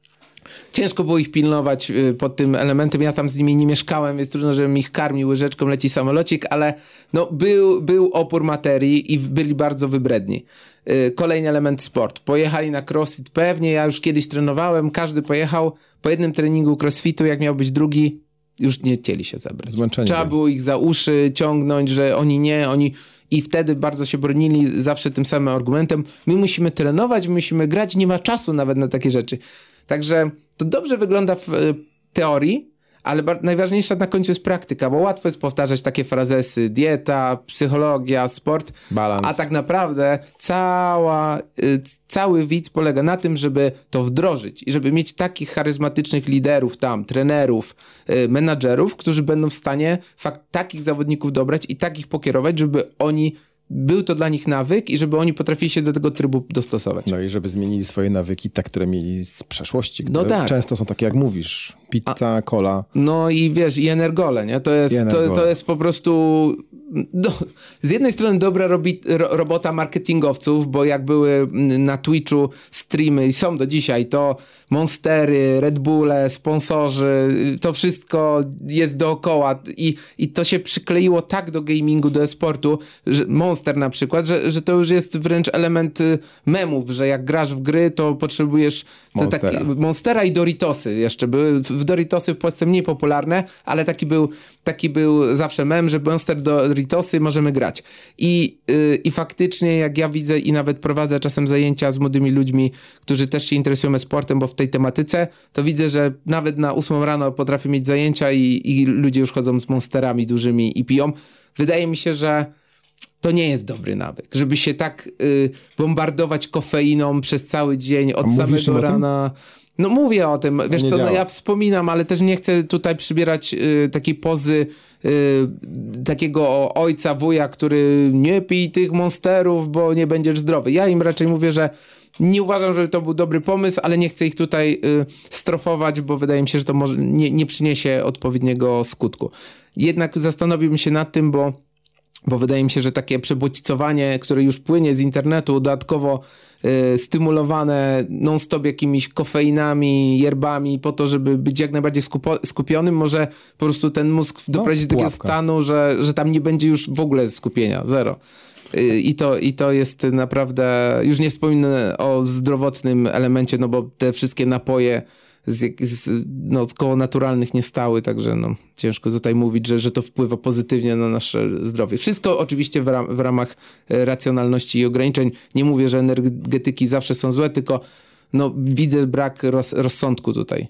Ciężko było ich pilnować y, pod tym elementem. Ja tam z nimi nie mieszkałem, więc trudno, żebym ich karmił łyżeczką, leci samolocik, ale no, był, był opór materii i byli bardzo wybredni. Y, Kolejny element sport. Pojechali na crossfit. Pewnie ja już kiedyś trenowałem, każdy pojechał po jednym treningu crossfitu, jak miał być drugi, już nie chcieli się zebrać. Zmęczeni Trzeba byli. było ich za uszy ciągnąć, że oni nie, oni... I wtedy bardzo się bronili zawsze tym samym argumentem. My musimy trenować, my musimy grać, nie ma czasu nawet na takie rzeczy. Także to dobrze wygląda w e, teorii, ale najważniejsza na końcu jest praktyka, bo łatwo jest powtarzać takie frazesy, dieta, psychologia, sport, Balans. a tak naprawdę cała, y, cały widz polega na tym, żeby to wdrożyć i żeby mieć takich charyzmatycznych liderów tam, trenerów, y, menadżerów, którzy będą w stanie fakt takich zawodników dobrać i takich pokierować, żeby oni był to dla nich nawyk i żeby oni potrafili się do tego trybu dostosować. No i żeby zmienili swoje nawyki, te, które mieli z przeszłości. No tak. Często są takie, jak mówisz, pizza, cola. No i wiesz, i energole, nie? To jest, to, to jest po prostu no, z jednej strony dobra robi, ro, robota marketingowców, bo jak były na Twitchu streamy i są do dzisiaj, to Monstery, Red Bulle, sponsorzy, to wszystko jest dookoła i, i to się przykleiło tak do gamingu, do e-sportu, że Monster na przykład, że, że to już jest wręcz element y, memów, że jak grasz w gry, to potrzebujesz Monstera. taki, Monstera i Doritosy jeszcze były. W Doritosy w Polsce mniej popularne, ale taki był, taki był zawsze mem, że Monster Doritosy możemy grać. I, yy, I faktycznie jak ja widzę i nawet prowadzę czasem zajęcia z młodymi ludźmi, którzy też się interesują sportem, bo w tej tematyce, to widzę, że nawet na 8 rano potrafię mieć zajęcia i, i ludzie już chodzą z Monsterami dużymi i piją. Wydaje mi się, że to nie jest dobry nawyk, żeby się tak y, bombardować kofeiną przez cały dzień, od A samego o tym? No mówię o tym, wiesz nie co, no ja wspominam, ale też nie chcę tutaj przybierać y, takiej pozy y, takiego ojca, wuja, który nie pij tych monsterów, bo nie będziesz zdrowy. Ja im raczej mówię, że nie uważam, żeby to był dobry pomysł, ale nie chcę ich tutaj y, strofować, bo wydaje mi się, że to może nie, nie przyniesie odpowiedniego skutku. Jednak zastanowiłbym się nad tym, bo bo wydaje mi się, że takie przebodźcowanie, które już płynie z internetu, dodatkowo stymulowane non-stop jakimiś kofeinami, yerbami, po to, żeby być jak najbardziej skupo- skupionym, może po prostu ten mózg doprowadzić do takiego stanu, że, że tam nie będzie już w ogóle skupienia, zero. Y, I to, I to jest naprawdę, już nie wspominę o zdrowotnym elemencie, no bo te wszystkie napoje z, z, no, koło naturalnych nie stały, także no, ciężko tutaj mówić, że, że to wpływa pozytywnie na nasze zdrowie. Wszystko oczywiście w, ram, w ramach e, racjonalności i ograniczeń. Nie mówię, że energetyki zawsze są złe, tylko no, widzę brak roz, rozsądku tutaj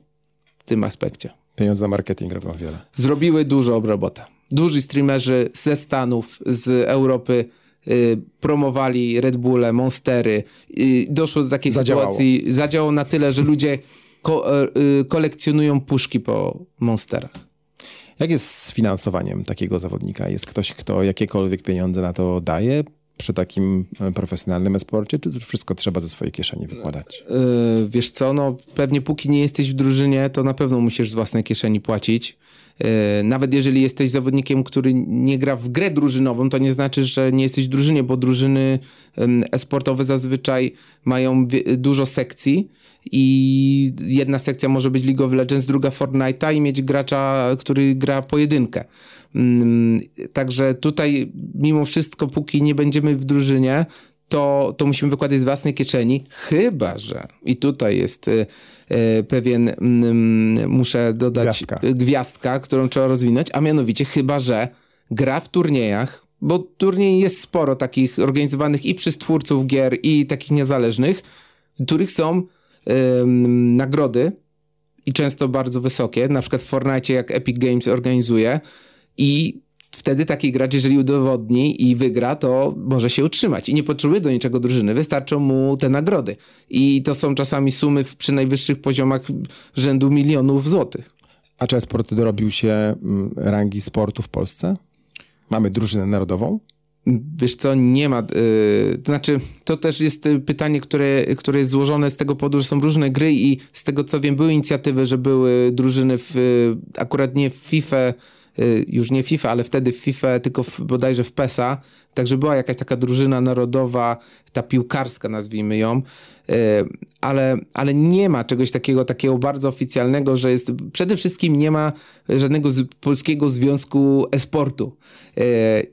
w tym aspekcie. Pieniądze na marketing robią wiele. Zrobiły dużo robotę. Duży streamerzy ze Stanów, z Europy y, promowali Red Bulle, Monstery. Y, doszło do takiej Zadziałało. sytuacji, zadziałało na tyle, że ludzie ko- e, y, kolekcjonują puszki po Monsterach. Jak jest z finansowaniem takiego zawodnika? Jest ktoś, kto jakiekolwiek pieniądze na to daje przy takim e, profesjonalnym esporcie, czy wszystko trzeba ze swojej kieszeni wykładać? Yy, wiesz co, no pewnie póki nie jesteś w drużynie, to na pewno musisz z własnej kieszeni płacić. Yy, nawet jeżeli jesteś zawodnikiem, który nie gra w grę drużynową, to nie znaczy, że nie jesteś w drużynie, bo drużyny e-sportowe zazwyczaj mają dużo sekcji i jedna sekcja może być League of Legends, druga Fortnite'a i mieć gracza, który gra pojedynkę. Mm, Także tutaj mimo wszystko, póki nie będziemy w drużynie, to, to musimy wykładać z własnej kieszeni, chyba że, i tutaj jest y, y, pewien, mm, muszę dodać, Gwiazdka. gwiazdka, którą trzeba rozwinąć, a mianowicie chyba, że gra w turniejach, bo turniej jest sporo takich organizowanych i przez twórców gier, i takich niezależnych, w których są nagrody i często bardzo wysokie, na przykład w Fortnite jak Epic Games organizuje i wtedy taki gracz, jeżeli udowodni i wygra, to może się utrzymać i nie potrzebuje do niczego drużyny, wystarczą mu te nagrody. I to są czasami sumy w, przy najwyższych poziomach rzędu milionów złotych. A czy sport dorobił się mm, rangi sportu w Polsce? Mamy drużynę narodową? Wiesz co, nie ma. Yy, to znaczy, to też jest pytanie, które, które jest złożone z tego powodu, że są różne gry i z tego co wiem, były inicjatywy, że były drużyny w, akurat nie w FIFA, już nie FIFA, ale wtedy w FIFA, tylko w, bodajże w PESA. Także była jakaś taka drużyna narodowa, ta piłkarska nazwijmy ją, yy, ale, ale nie ma czegoś takiego, takiego bardzo oficjalnego, że jest, przede wszystkim nie ma żadnego z, polskiego związku esportu yy,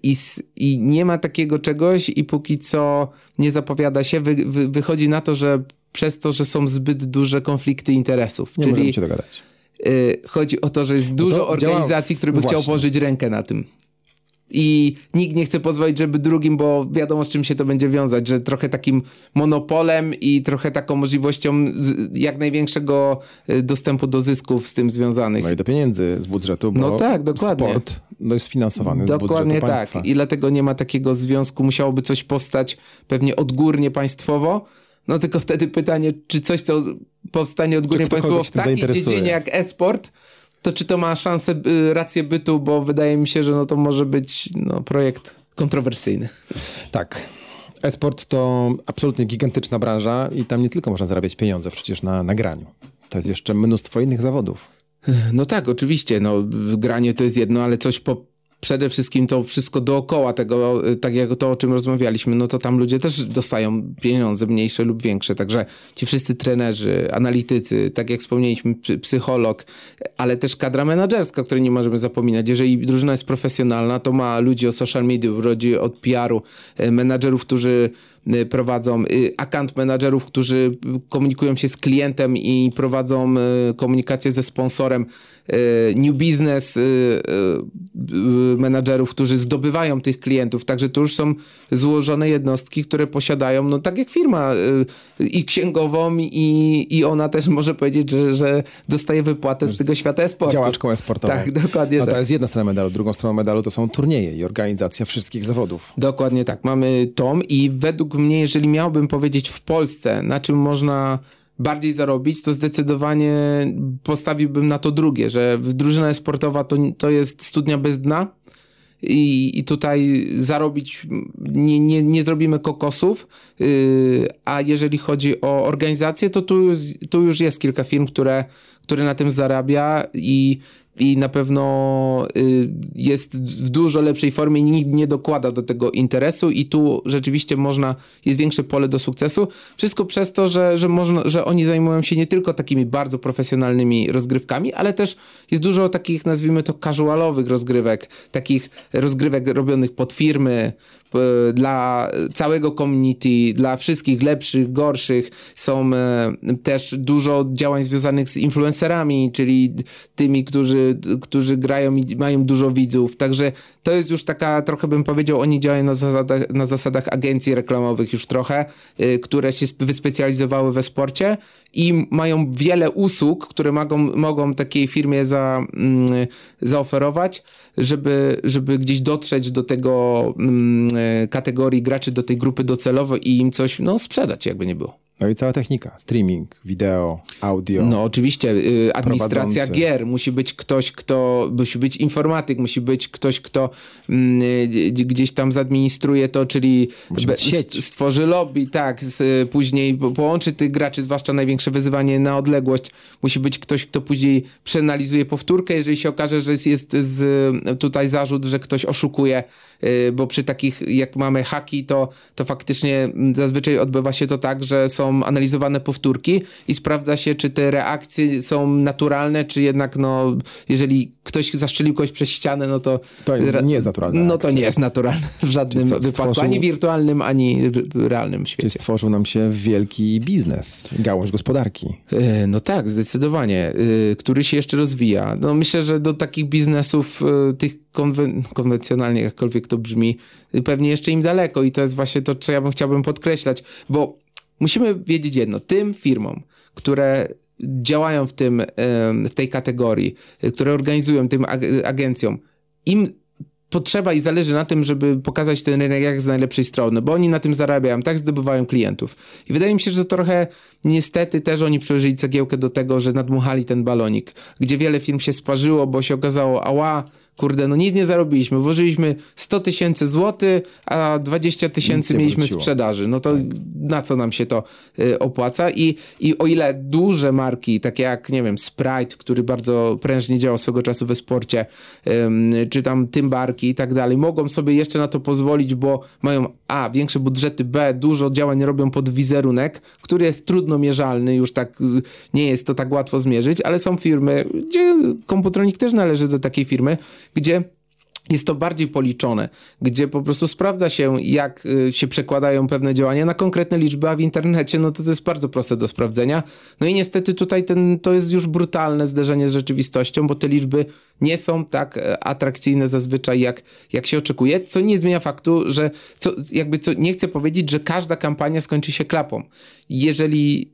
i, i nie ma takiego czegoś i póki co nie zapowiada się, wy, wy, wychodzi na to, że przez to, że są zbyt duże konflikty interesów. Nie czyli możemy się dogadać. Yy, chodzi o to, że jest dużo to działa- organizacji, które by no chciał właśnie. położyć rękę na tym. I nikt nie chce pozwolić, żeby drugim, bo wiadomo z czym się to będzie wiązać, że trochę takim monopolem i trochę taką możliwością jak największego y, dostępu do zysków z tym związanych. No i do pieniędzy z budżetu, bo No tak, dokładnie. sport no, jest finansowany z Dokładnie tak. państwa. I dlatego nie ma takiego związku. Musiałoby coś powstać pewnie odgórnie państwowo. No tylko wtedy pytanie, czy coś, co powstanie odgórnie państwowo w takiej dziedzinie jak e-sport, to czy to ma szansę, y, rację bytu, bo wydaje mi się, że no to może być no, projekt kontrowersyjny. Tak. E-sport to absolutnie gigantyczna branża i tam nie tylko można zarabiać pieniądze przecież na nagraniu. To jest jeszcze mnóstwo innych zawodów. No tak, oczywiście. No, granie to jest jedno, ale coś po. Przede wszystkim to wszystko dookoła tego, y, tak jak to, o czym rozmawialiśmy, no to tam ludzie też dostają pieniądze mniejsze lub większe. Także ci wszyscy trenerzy, analitycy, tak jak wspomnieliśmy, psy- psycholog, ale też kadra menedżerska, o której nie możemy zapominać. Jeżeli drużyna jest profesjonalna, to ma ludzi od social media, ludzi od PR-u, y, menadżerów, którzy prowadzą, y, account menadżerów, którzy komunikują się z klientem i prowadzą y, komunikację ze sponsorem, y, new business y, y, y, menadżerów, którzy zdobywają tych klientów. Także to już są złożone jednostki, które posiadają, no tak jak firma y, i księgową i, i ona też może powiedzieć, że, że dostaje wypłatę z tego świata e-sportu. Działaczką e-sportową. Tak, dokładnie No to tak. jest jedna strona medalu. Drugą stroną medalu to są turnieje i organizacja wszystkich zawodów. Dokładnie tak. Mamy tom i według mnie, jeżeli miałbym powiedzieć w Polsce, na czym można bardziej zarobić, to zdecydowanie postawiłbym na to drugie, że drużyna sportowa to, to jest studnia bez dna i, i tutaj zarobić nie, nie, nie zrobimy kokosów, yy, a jeżeli chodzi o organizację, to tu, tu już jest kilka firm, które, które na tym zarabia i i na pewno y, jest w dużo lepszej formie, nikt nie dokłada do tego interesu i tu rzeczywiście można, jest większe pole do sukcesu. Wszystko przez to, że, że, można, że oni zajmują się nie tylko takimi bardzo profesjonalnymi rozgrywkami, ale też jest dużo takich, nazwijmy to, casualowych rozgrywek, takich rozgrywek robionych pod firmy, dla całego community, dla wszystkich lepszych, gorszych. Są e, też dużo działań związanych z influencerami, czyli tymi, którzy, którzy grają i mają dużo widzów. Także to jest już taka, trochę bym powiedział, oni działają na zasadach, na zasadach agencji reklamowych już trochę, y, które się sp- wyspecjalizowały we sporcie i mają wiele usług, które mogą, mogą takiej firmie za, mm, zaoferować, żeby, żeby gdzieś dotrzeć do tego mm, e, kategorii graczy, do tej grupy docelowej i im coś no, sprzedać, jakby nie było. No i cała technika. Streaming, wideo, audio. No oczywiście, y, administracja Prowadzący. gier, musi być ktoś, kto, musi być informatyk, musi być ktoś, kto mm, y, gdzieś tam zadministruje to, czyli stworzy lobby, tak, z, później po- połączy tych graczy, zwłaszcza największe wyzwanie na odległość, musi być ktoś, kto później przeanalizuje powtórkę, jeżeli się okaże, że jest, jest z, tutaj zarzut, że ktoś oszukuje, y, bo przy takich, jak mamy haki, to, to faktycznie mm, zazwyczaj odbywa się to tak, że są analizowane powtórki i sprawdza się, czy te reakcje są naturalne, czy jednak, no, jeżeli ktoś zastrzelił kogoś przez ścianę, no to... To nie jest naturalna No to nie jest naturalne w żadnym Czyli co, wypadku, stworzył- ani wirtualnym, ani realnym Czyli świecie. stworzył nam się wielki biznes, gałąź gospodarki. E, No tak, zdecydowanie, e, który się jeszcze rozwija. No myślę, że do takich biznesów, tych konwen- konwencjonalnie, jakkolwiek to brzmi, pewnie jeszcze im daleko i to jest właśnie to, co ja bym chciałbym podkreślać, bo musimy wiedzieć jedno, tym firmom, które działają w, tym, w tej kategorii, które organizują tym ag- agencjom, im potrzeba i zależy na tym, żeby pokazać ten rynek jak z najlepszej strony, bo oni na tym zarabiają, tak zdobywają klientów. I wydaje mi się, że to trochę niestety też oni przyłożyli cegiełkę do tego, że nadmuchali ten balonik, gdzie wiele firm się sparzyło, bo się okazało, ała, kurde, no nic nie zarobiliśmy. Włożyliśmy 100 tysięcy złotych, a 20 tysięcy mieliśmy wróciło. sprzedaży. No to tak. na co nam się to y, opłaca? I, I o ile duże marki, takie jak, nie wiem, Sprite, który bardzo prężnie działał swego czasu we sporcie, czy tam Tymbarki i tak dalej, mogą sobie jeszcze na to pozwolić, bo mają A, większe budżety, B, dużo działań robią pod wizerunek, który jest trudno mierzalny, już tak nie jest to tak łatwo zmierzyć, ale są firmy, gdzie Komputronik też należy do takiej firmy, gdzie jest to bardziej policzone, gdzie po prostu sprawdza się, jak y, się przekładają pewne działania na konkretne liczby, a w internecie no to, to jest bardzo proste do sprawdzenia. No i niestety tutaj ten, to jest już brutalne zderzenie z rzeczywistością, bo te liczby nie są tak e, atrakcyjne zazwyczaj, jak, jak się oczekuje, co nie zmienia faktu, że co, jakby co, nie chcę powiedzieć, że każda kampania skończy się klapą. Jeżeli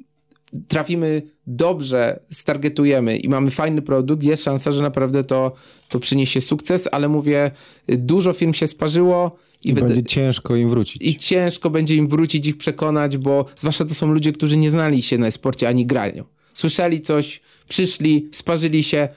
trafimy dobrze, stargetujemy i mamy fajny produkt, jest szansa, że naprawdę to, to przyniesie sukces, ale mówię, dużo firm się sparzyło. I, I będzie ciężko im wrócić. I ciężko będzie im wrócić, ich przekonać, bo zwłaszcza to są ludzie, którzy nie znali się na sporcie ani graniu. Słyszeli coś, przyszli, sparzyli się,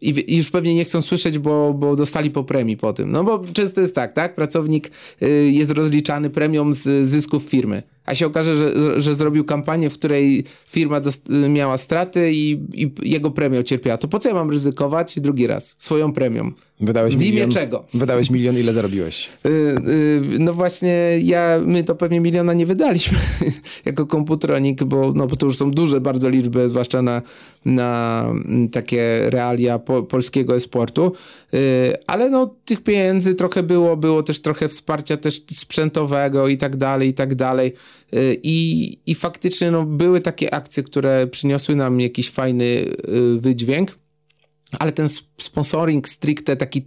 i, już pewnie nie chcą słyszeć, bo, bo dostali po premii po tym. No bo często jest tak, tak? Pracownik y, jest rozliczany premią z zysków firmy a się okaże, że, że zrobił kampanię, w której firma miała straty i, i, jego premia cierpiała, to po co ja mam ryzykować drugi raz swoją premią? Wydałeś w imię milion, czego? Wydałeś milion, ile zarobiłeś? Yy, yy, no właśnie, ja, my to pewnie miliona nie wydaliśmy jako komputronik, bo, no, bo to już są duże bardzo liczby, zwłaszcza na, na takie realia po, polskiego esportu, yy, ale no tych pieniędzy trochę było, było też trochę wsparcia też sprzętowego i tak dalej, i tak dalej. Y, I, i faktycznie no, były takie akcje, które przyniosły nam jakiś fajny y, wydźwięk, ale ten sponsoring stricte taki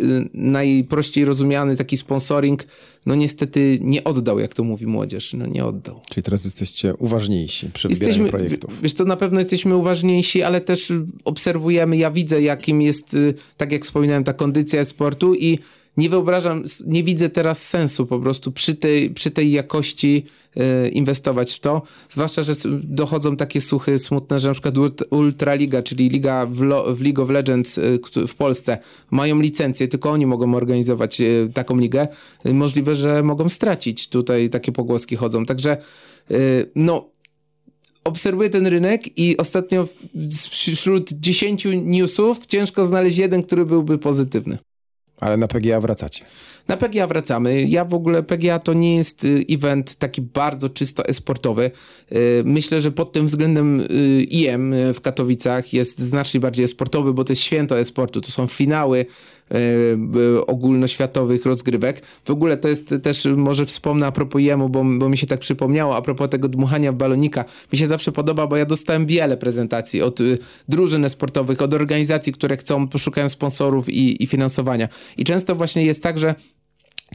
y, najprościej rozumiany taki sponsoring, no niestety nie oddał, jak to mówi młodzież, no nie oddał. Czyli teraz jesteście uważniejsi przy jesteśmy, wybieraniu projektów. Wiesz to na pewno jesteśmy uważniejsi, ale też obserwujemy, ja widzę jakim jest, tak jak wspominałem, ta kondycja sportu i nie wyobrażam, nie widzę teraz sensu po prostu przy tej, przy tej jakości y, inwestować w to. Zwłaszcza, że dochodzą takie suchy smutne, że na przykład Ultraliga, czyli liga w, Lo, w League of Legends y, w Polsce mają licencję, tylko oni mogą organizować y, taką ligę. Możliwe, że mogą stracić. Tutaj takie pogłoski chodzą. Także no obserwuję ten rynek i ostatnio wśród 10 newsów ciężko znaleźć jeden, który byłby pozytywny. Ale na PGA wracacie. Na PGA wracamy. Ja w ogóle PGA to nie jest y, event taki bardzo czysto esportowy. Y, myślę, że pod tym względem y, IM w Katowicach jest znacznie bardziej esportowy, bo to jest święto esportu. To są finały ogólnoświatowych rozgrywek. W ogóle to jest też, może wspomnę a propos jemu, bo, bo mi się tak przypomniało, a propos tego dmuchania balonika. Mi się zawsze podoba, bo ja dostałem wiele prezentacji od drużyn sportowych, od organizacji, które chcą, poszukają sponsorów i, i finansowania. I często właśnie jest tak, że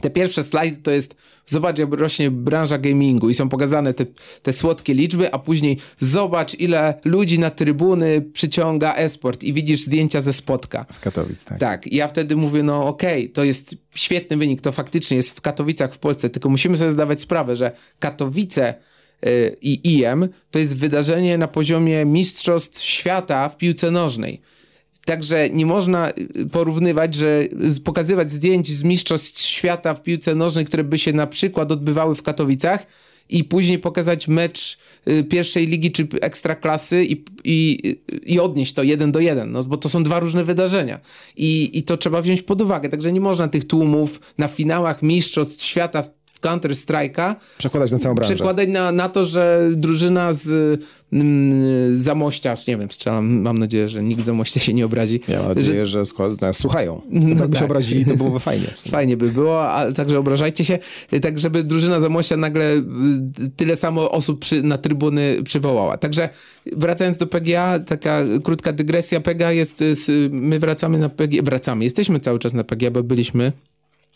te pierwsze slajdy to jest, zobacz jak rośnie branża gamingu i są pokazane te, te słodkie liczby, a później zobacz ile ludzi na trybuny przyciąga esport i widzisz zdjęcia ze spotka. Z Katowic, tak. Tak, ja wtedy mówię, no okej, okay, to jest świetny wynik, to faktycznie jest w Katowicach w Polsce, tylko musimy sobie zdawać sprawę, że Katowice y, i IM to jest wydarzenie na poziomie mistrzostw świata w piłce nożnej. Także nie można y, porównywać, że y, pokazywać zdjęć z mistrzostw świata w piłce nożnej, które by się na przykład odbywały w Katowicach i później pokazać mecz y, pierwszej ligi czy ekstraklasy i, i, i odnieść to jeden do jeden, no bo to są dwa różne wydarzenia I, i to trzeba wziąć pod uwagę, także nie można tych tłumów na finałach mistrzostw świata w Counter Strike'a. Przekładać na całą branżę. Przekładać na, na to, że drużyna z mm, Zamościa, nie wiem, strzelam, mam nadzieję, że nikt z Zamościa się nie obrazi. Ja mam nadzieję, że, że skład, nas słuchają. No tak by się obrazili, to byłoby fajnie. Fajnie by było, ale także obrażajcie się, tak żeby drużyna Zamościa nagle y, tyle samo osób przy, na trybuny przywołała. Także wracając do PGA, taka krótka dygresja. PGA jest, my wracamy na PGA, wracamy, jesteśmy cały czas na PGA, bo byliśmy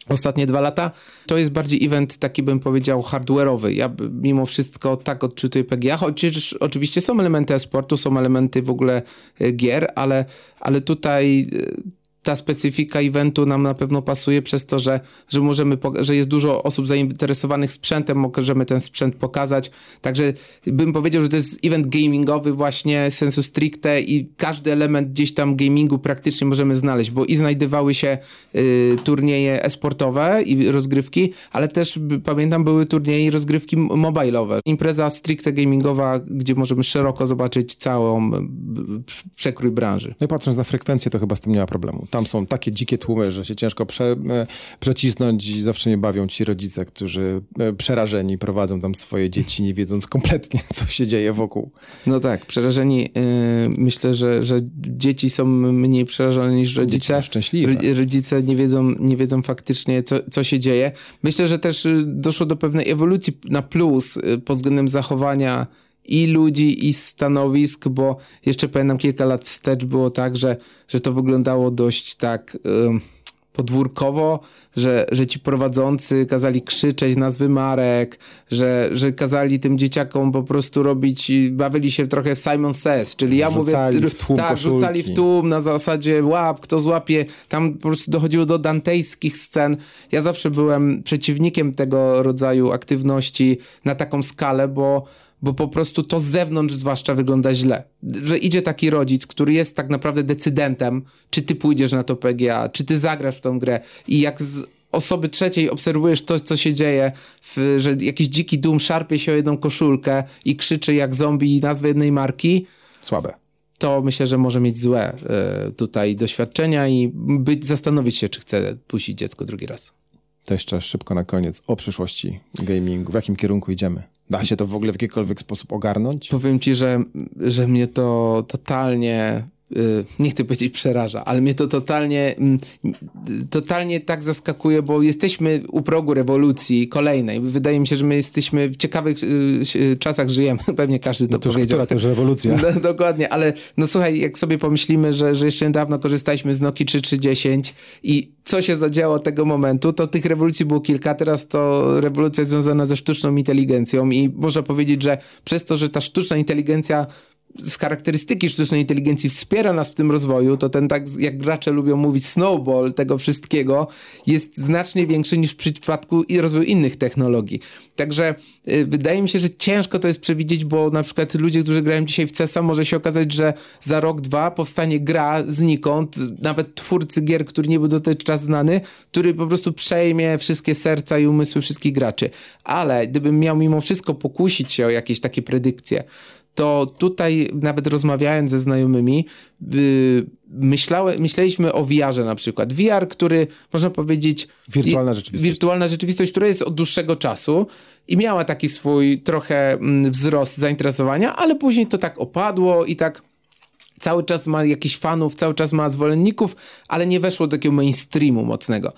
ostatnie dwa lata, to jest bardziej event taki bym powiedział hardware'owy. Ja mimo wszystko tak odczytuję PGA, chociaż oczywiście są elementy e-sportu, są elementy w ogóle e, gier, ale, ale tutaj e, ta specyfika eventu nam na pewno pasuje przez to, że, że możemy, że jest dużo osób zainteresowanych sprzętem, możemy ten sprzęt pokazać. Także bym powiedział, że to jest event gamingowy właśnie sensu stricte i każdy element gdzieś tam gamingu praktycznie możemy znaleźć, bo i znajdowały się y, turnieje e-sportowe i rozgrywki, ale też pamiętam były turnieje i rozgrywki mobilowe. Impreza stricte gamingowa, gdzie możemy szeroko zobaczyć całą przekrój branży. No patrząc na frekwencję, to chyba z tym nie ma problemu. Tam są takie dzikie tłumy, że się ciężko prze, e, przecisnąć i zawsze nie bawią ci rodzice, którzy e, przerażeni prowadzą tam swoje dzieci, nie wiedząc kompletnie, co się dzieje wokół. No tak, przerażeni. Yy, myślę, że, że dzieci są mniej przerażone niż rodzice. Szczęśliwe. Rodzice nie wiedzą, nie wiedzą faktycznie, co, co się dzieje. Myślę, że też doszło do pewnej ewolucji na plus pod względem zachowania i ludzi, i stanowisk, bo jeszcze pamiętam kilka lat wstecz było tak, że, że to wyglądało dość tak podwórkowo, że, że ci prowadzący kazali krzyczeć nazwy marek, że, że kazali tym dzieciakom po prostu robić, bawili się trochę w Simon Says, czyli ja rzucali mówię... W tłum tak, koszulki. rzucali w tłum na zasadzie łap, kto złapie. Tam po prostu dochodziło do dantejskich scen. Ja zawsze byłem przeciwnikiem tego rodzaju aktywności na taką skalę, bo bo po prostu to z zewnątrz zwłaszcza wygląda źle. Że idzie taki rodzic, który jest tak naprawdę decydentem, czy ty pójdziesz na to PGA, czy ty zagrasz w tą grę i jak z osoby trzeciej obserwujesz to, co się dzieje, w, że jakiś dziki dum szarpie się o jedną koszulkę i krzyczy jak zombie nazwę jednej marki. Słabe. To myślę, że może mieć złe y, tutaj doświadczenia i być, zastanowić się, czy chce puścić dziecko drugi raz. To jeszcze szybko na koniec o przyszłości gamingu. W jakim kierunku idziemy? Da się to w ogóle w jakikolwiek sposób ogarnąć? Powiem ci, że, że mnie to totalnie nie chcę powiedzieć przeraża, ale mnie to totalnie, mm, totalnie tak zaskakuje, bo jesteśmy u progu rewolucji kolejnej. Wydaje mi się, że my jesteśmy w ciekawych y, czasach żyjemy. Pewnie każdy to, no to powiedział. Która też rewolucja. No, dokładnie, ale no słuchaj, jak sobie pomyślimy, że, że jeszcze niedawno korzystaliśmy z Nokia 3310 i co się zadziało od tego momentu, to tych rewolucji było kilka. Teraz to rewolucja związana ze sztuczną inteligencją i można powiedzieć, że przez to, że ta sztuczna inteligencja z charakterystyki sztucznej inteligencji wspiera nas w tym rozwoju, to ten tak, jak gracze lubią mówić, snowball tego wszystkiego jest znacznie większy niż w przypadku rozwoju innych technologii. Także y, wydaje mi się, że ciężko to jest przewidzieć, bo na przykład ludzie, którzy grają dzisiaj w CESa, może się okazać, że za rok, dwa powstanie gra znikąd, nawet twórcy gier, który nie był dotychczas znany, który po prostu przejmie wszystkie serca i umysły wszystkich graczy. Ale gdybym miał mimo wszystko pokusić się o jakieś takie predykcje, to tutaj nawet rozmawiając ze znajomymi, yy, myślałe, myśleliśmy o VR-ze na przykład. VR, który można powiedzieć... Wirtualna rzeczywistość. Wirtualna rzeczywistość, która jest od dłuższego czasu i miała taki swój trochę mm, wzrost zainteresowania, ale później to tak opadło i tak cały czas ma jakichś fanów, cały czas ma zwolenników, ale nie weszło do takiego mainstreamu mocnego.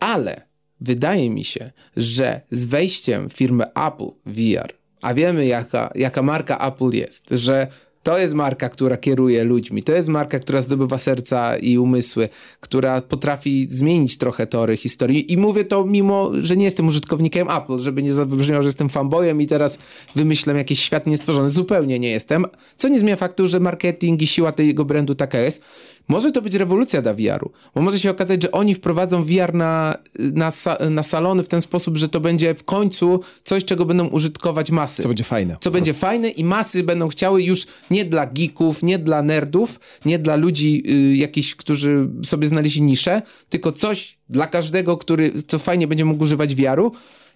Ale wydaje mi się, że z wejściem firmy Apple VR a wiemy jaka, jaka marka Apple jest, że to jest marka, która kieruje ludźmi, to jest marka, która zdobywa serca i umysły, która potrafi zmienić trochę tory historii. I mówię to mimo, że nie jestem użytkownikiem Apple, żeby nie zabrzmiało, że jestem fanboyem i teraz wymyślam jakiś świat niestworzony. Zupełnie nie jestem. Co nie zmienia faktu, że marketing i siła tego brandu taka jest. Może to być rewolucja dla VR-u, bo może się okazać, że oni wprowadzą VR na, na, na salony w ten sposób, że to będzie w końcu coś, czego będą użytkować masy. Co będzie fajne. Co będzie fajne i masy będą chciały już nie dla geeków, nie dla nerdów, nie dla ludzi y, jakichś, którzy sobie znaleźli niszę, tylko coś dla każdego, który co fajnie będzie mógł używać VR-u.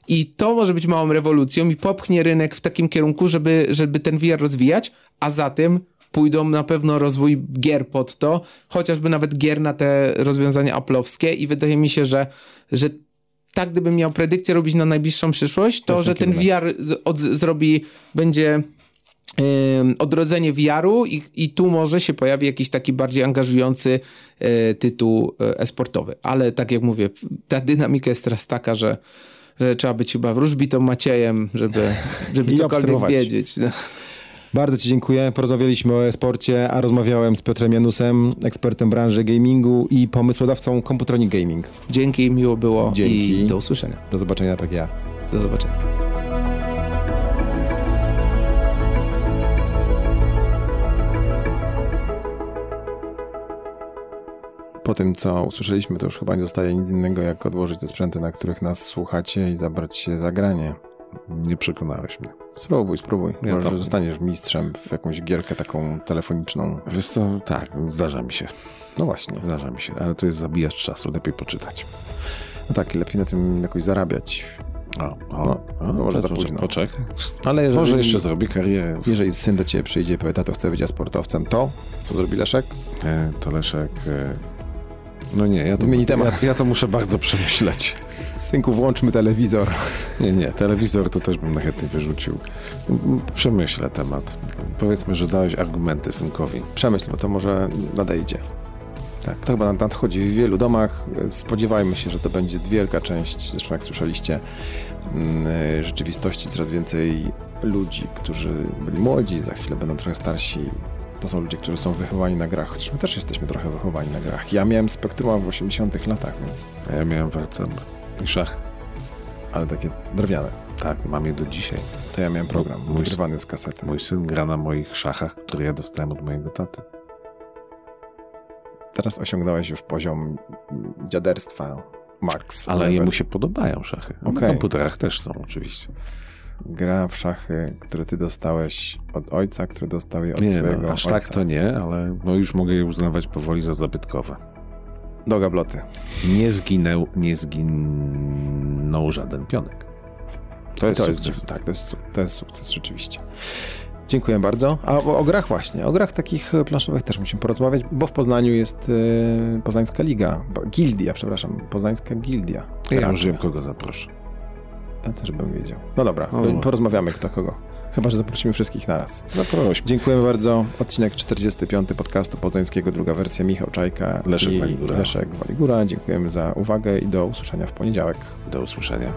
I to może być małą rewolucją i popchnie rynek w takim kierunku, żeby, żeby ten VR rozwijać, a za tym pójdą na pewno rozwój gier pod to, chociażby nawet gier na te rozwiązania aplowskie i wydaje mi się, że, że tak gdybym miał predykcję robić na najbliższą przyszłość, to, to że ten VR z, od, zrobi, będzie yy, odrodzenie VR-u i, i tu może się pojawi jakiś taki bardziej angażujący yy, tytuł yy, esportowy. Ale tak jak mówię, ta dynamika jest teraz taka, że, że trzeba być chyba wróżbitą Maciejem, żeby, żeby cokolwiek wiedzieć. Bardzo Ci dziękuję. Porozmawialiśmy o e-sporcie, a rozmawiałem z Piotrem Janusem, ekspertem branży gamingu i pomysłodawcą Computronic Gaming. Dzięki, miło było Dzięki. i do usłyszenia. Do zobaczenia na PGA. Do zobaczenia. Pod tym, co usłyszeliśmy, to już chyba nie zostaje nic innego, jak odłożyć te sprzęty, na których nas słuchacie i zabrać się za granie. Nie przekonałeś mnie. Spróbuj, spróbuj. Ja Może to- zostaniesz mistrzem w jakąś gierkę taką telefoniczną. Wiesz co, tak, zdarza mi się. No właśnie. Zdarza mi się, ale to jest zabijacz czasu, lepiej poczytać. No tak, lepiej na tym jakoś zarabiać. O, o, No, o, no może za późno. Poczekaj. Ale jeżeli, Może jeszcze zrobię karierę. jeżeli syn do ciebie przyjdzie i powie, tato chce być ja sportowcem, to co zrobi Leszek? E, To Leszek... e, No nie, ja to, Zmieni temat. Ja, ja to muszę bardzo przemyśleć. Synku, włączmy telewizor. Nie, nie, telewizor to też bym najchętniej wyrzucił. Przemyślę temat. Powiedzmy, że dałeś argumenty synkowi. Przemyśl, bo to może nadejdzie. Tak. To chyba nadchodzi w wielu domach. Spodziewajmy się, że to będzie wielka część, zresztą jak słyszeliście, mm, rzeczywistości. Coraz więcej ludzi, którzy byli młodzi, za chwilę będą trochę starsi. To są ludzie, którzy są wychowani na grach, chociaż my też jesteśmy trochę wychowani na grach. Ja miałem Spectruma w 80 latach, więc... A ja miałem warcem i szach. Ale takie drewniane. Tak, mam je do dzisiaj. To ja miałem program Mój- wygrywany z kasety. Mój syn gra na moich szachach, które ja dostałem od mojego taty. Teraz osiągnąłeś już poziom dziaderstwa max. Ale level. jemu się podobają szachy. Na Okej. komputerach też są oczywiście. Gra w szachy, które ty dostałeś od ojca, które dostał je od Nie, swojego no, aż ojca. tak to nie, ale no już mogę je uznawać powoli za zabytkowe. Do gabloty. Nie zginął, nie zginął żaden pionek. To jest to sukces. jest, tak, to jest, to jest sukces rzeczywiście. Dziękuję bardzo. A o, o grach właśnie, o grach takich e, planszowych też musimy porozmawiać, bo w Poznaniu jest e, Poznańska Liga, Gildia, przepraszam, Poznańska Gildia. Ja już wiem, kogo zaproszę. Ja też bym wiedział. No dobra, O. porozmawiamy kto kogo. Chyba, że zaprosimy wszystkich naraz. Zaprośmy. Dziękujemy bardzo. Odcinek 45 podcastu poznańskiego, druga wersja. Michał Czajka Leszek i Waligura. Leszek Waligura. Dziękujemy za uwagę i do usłyszenia w poniedziałek. Do usłyszenia.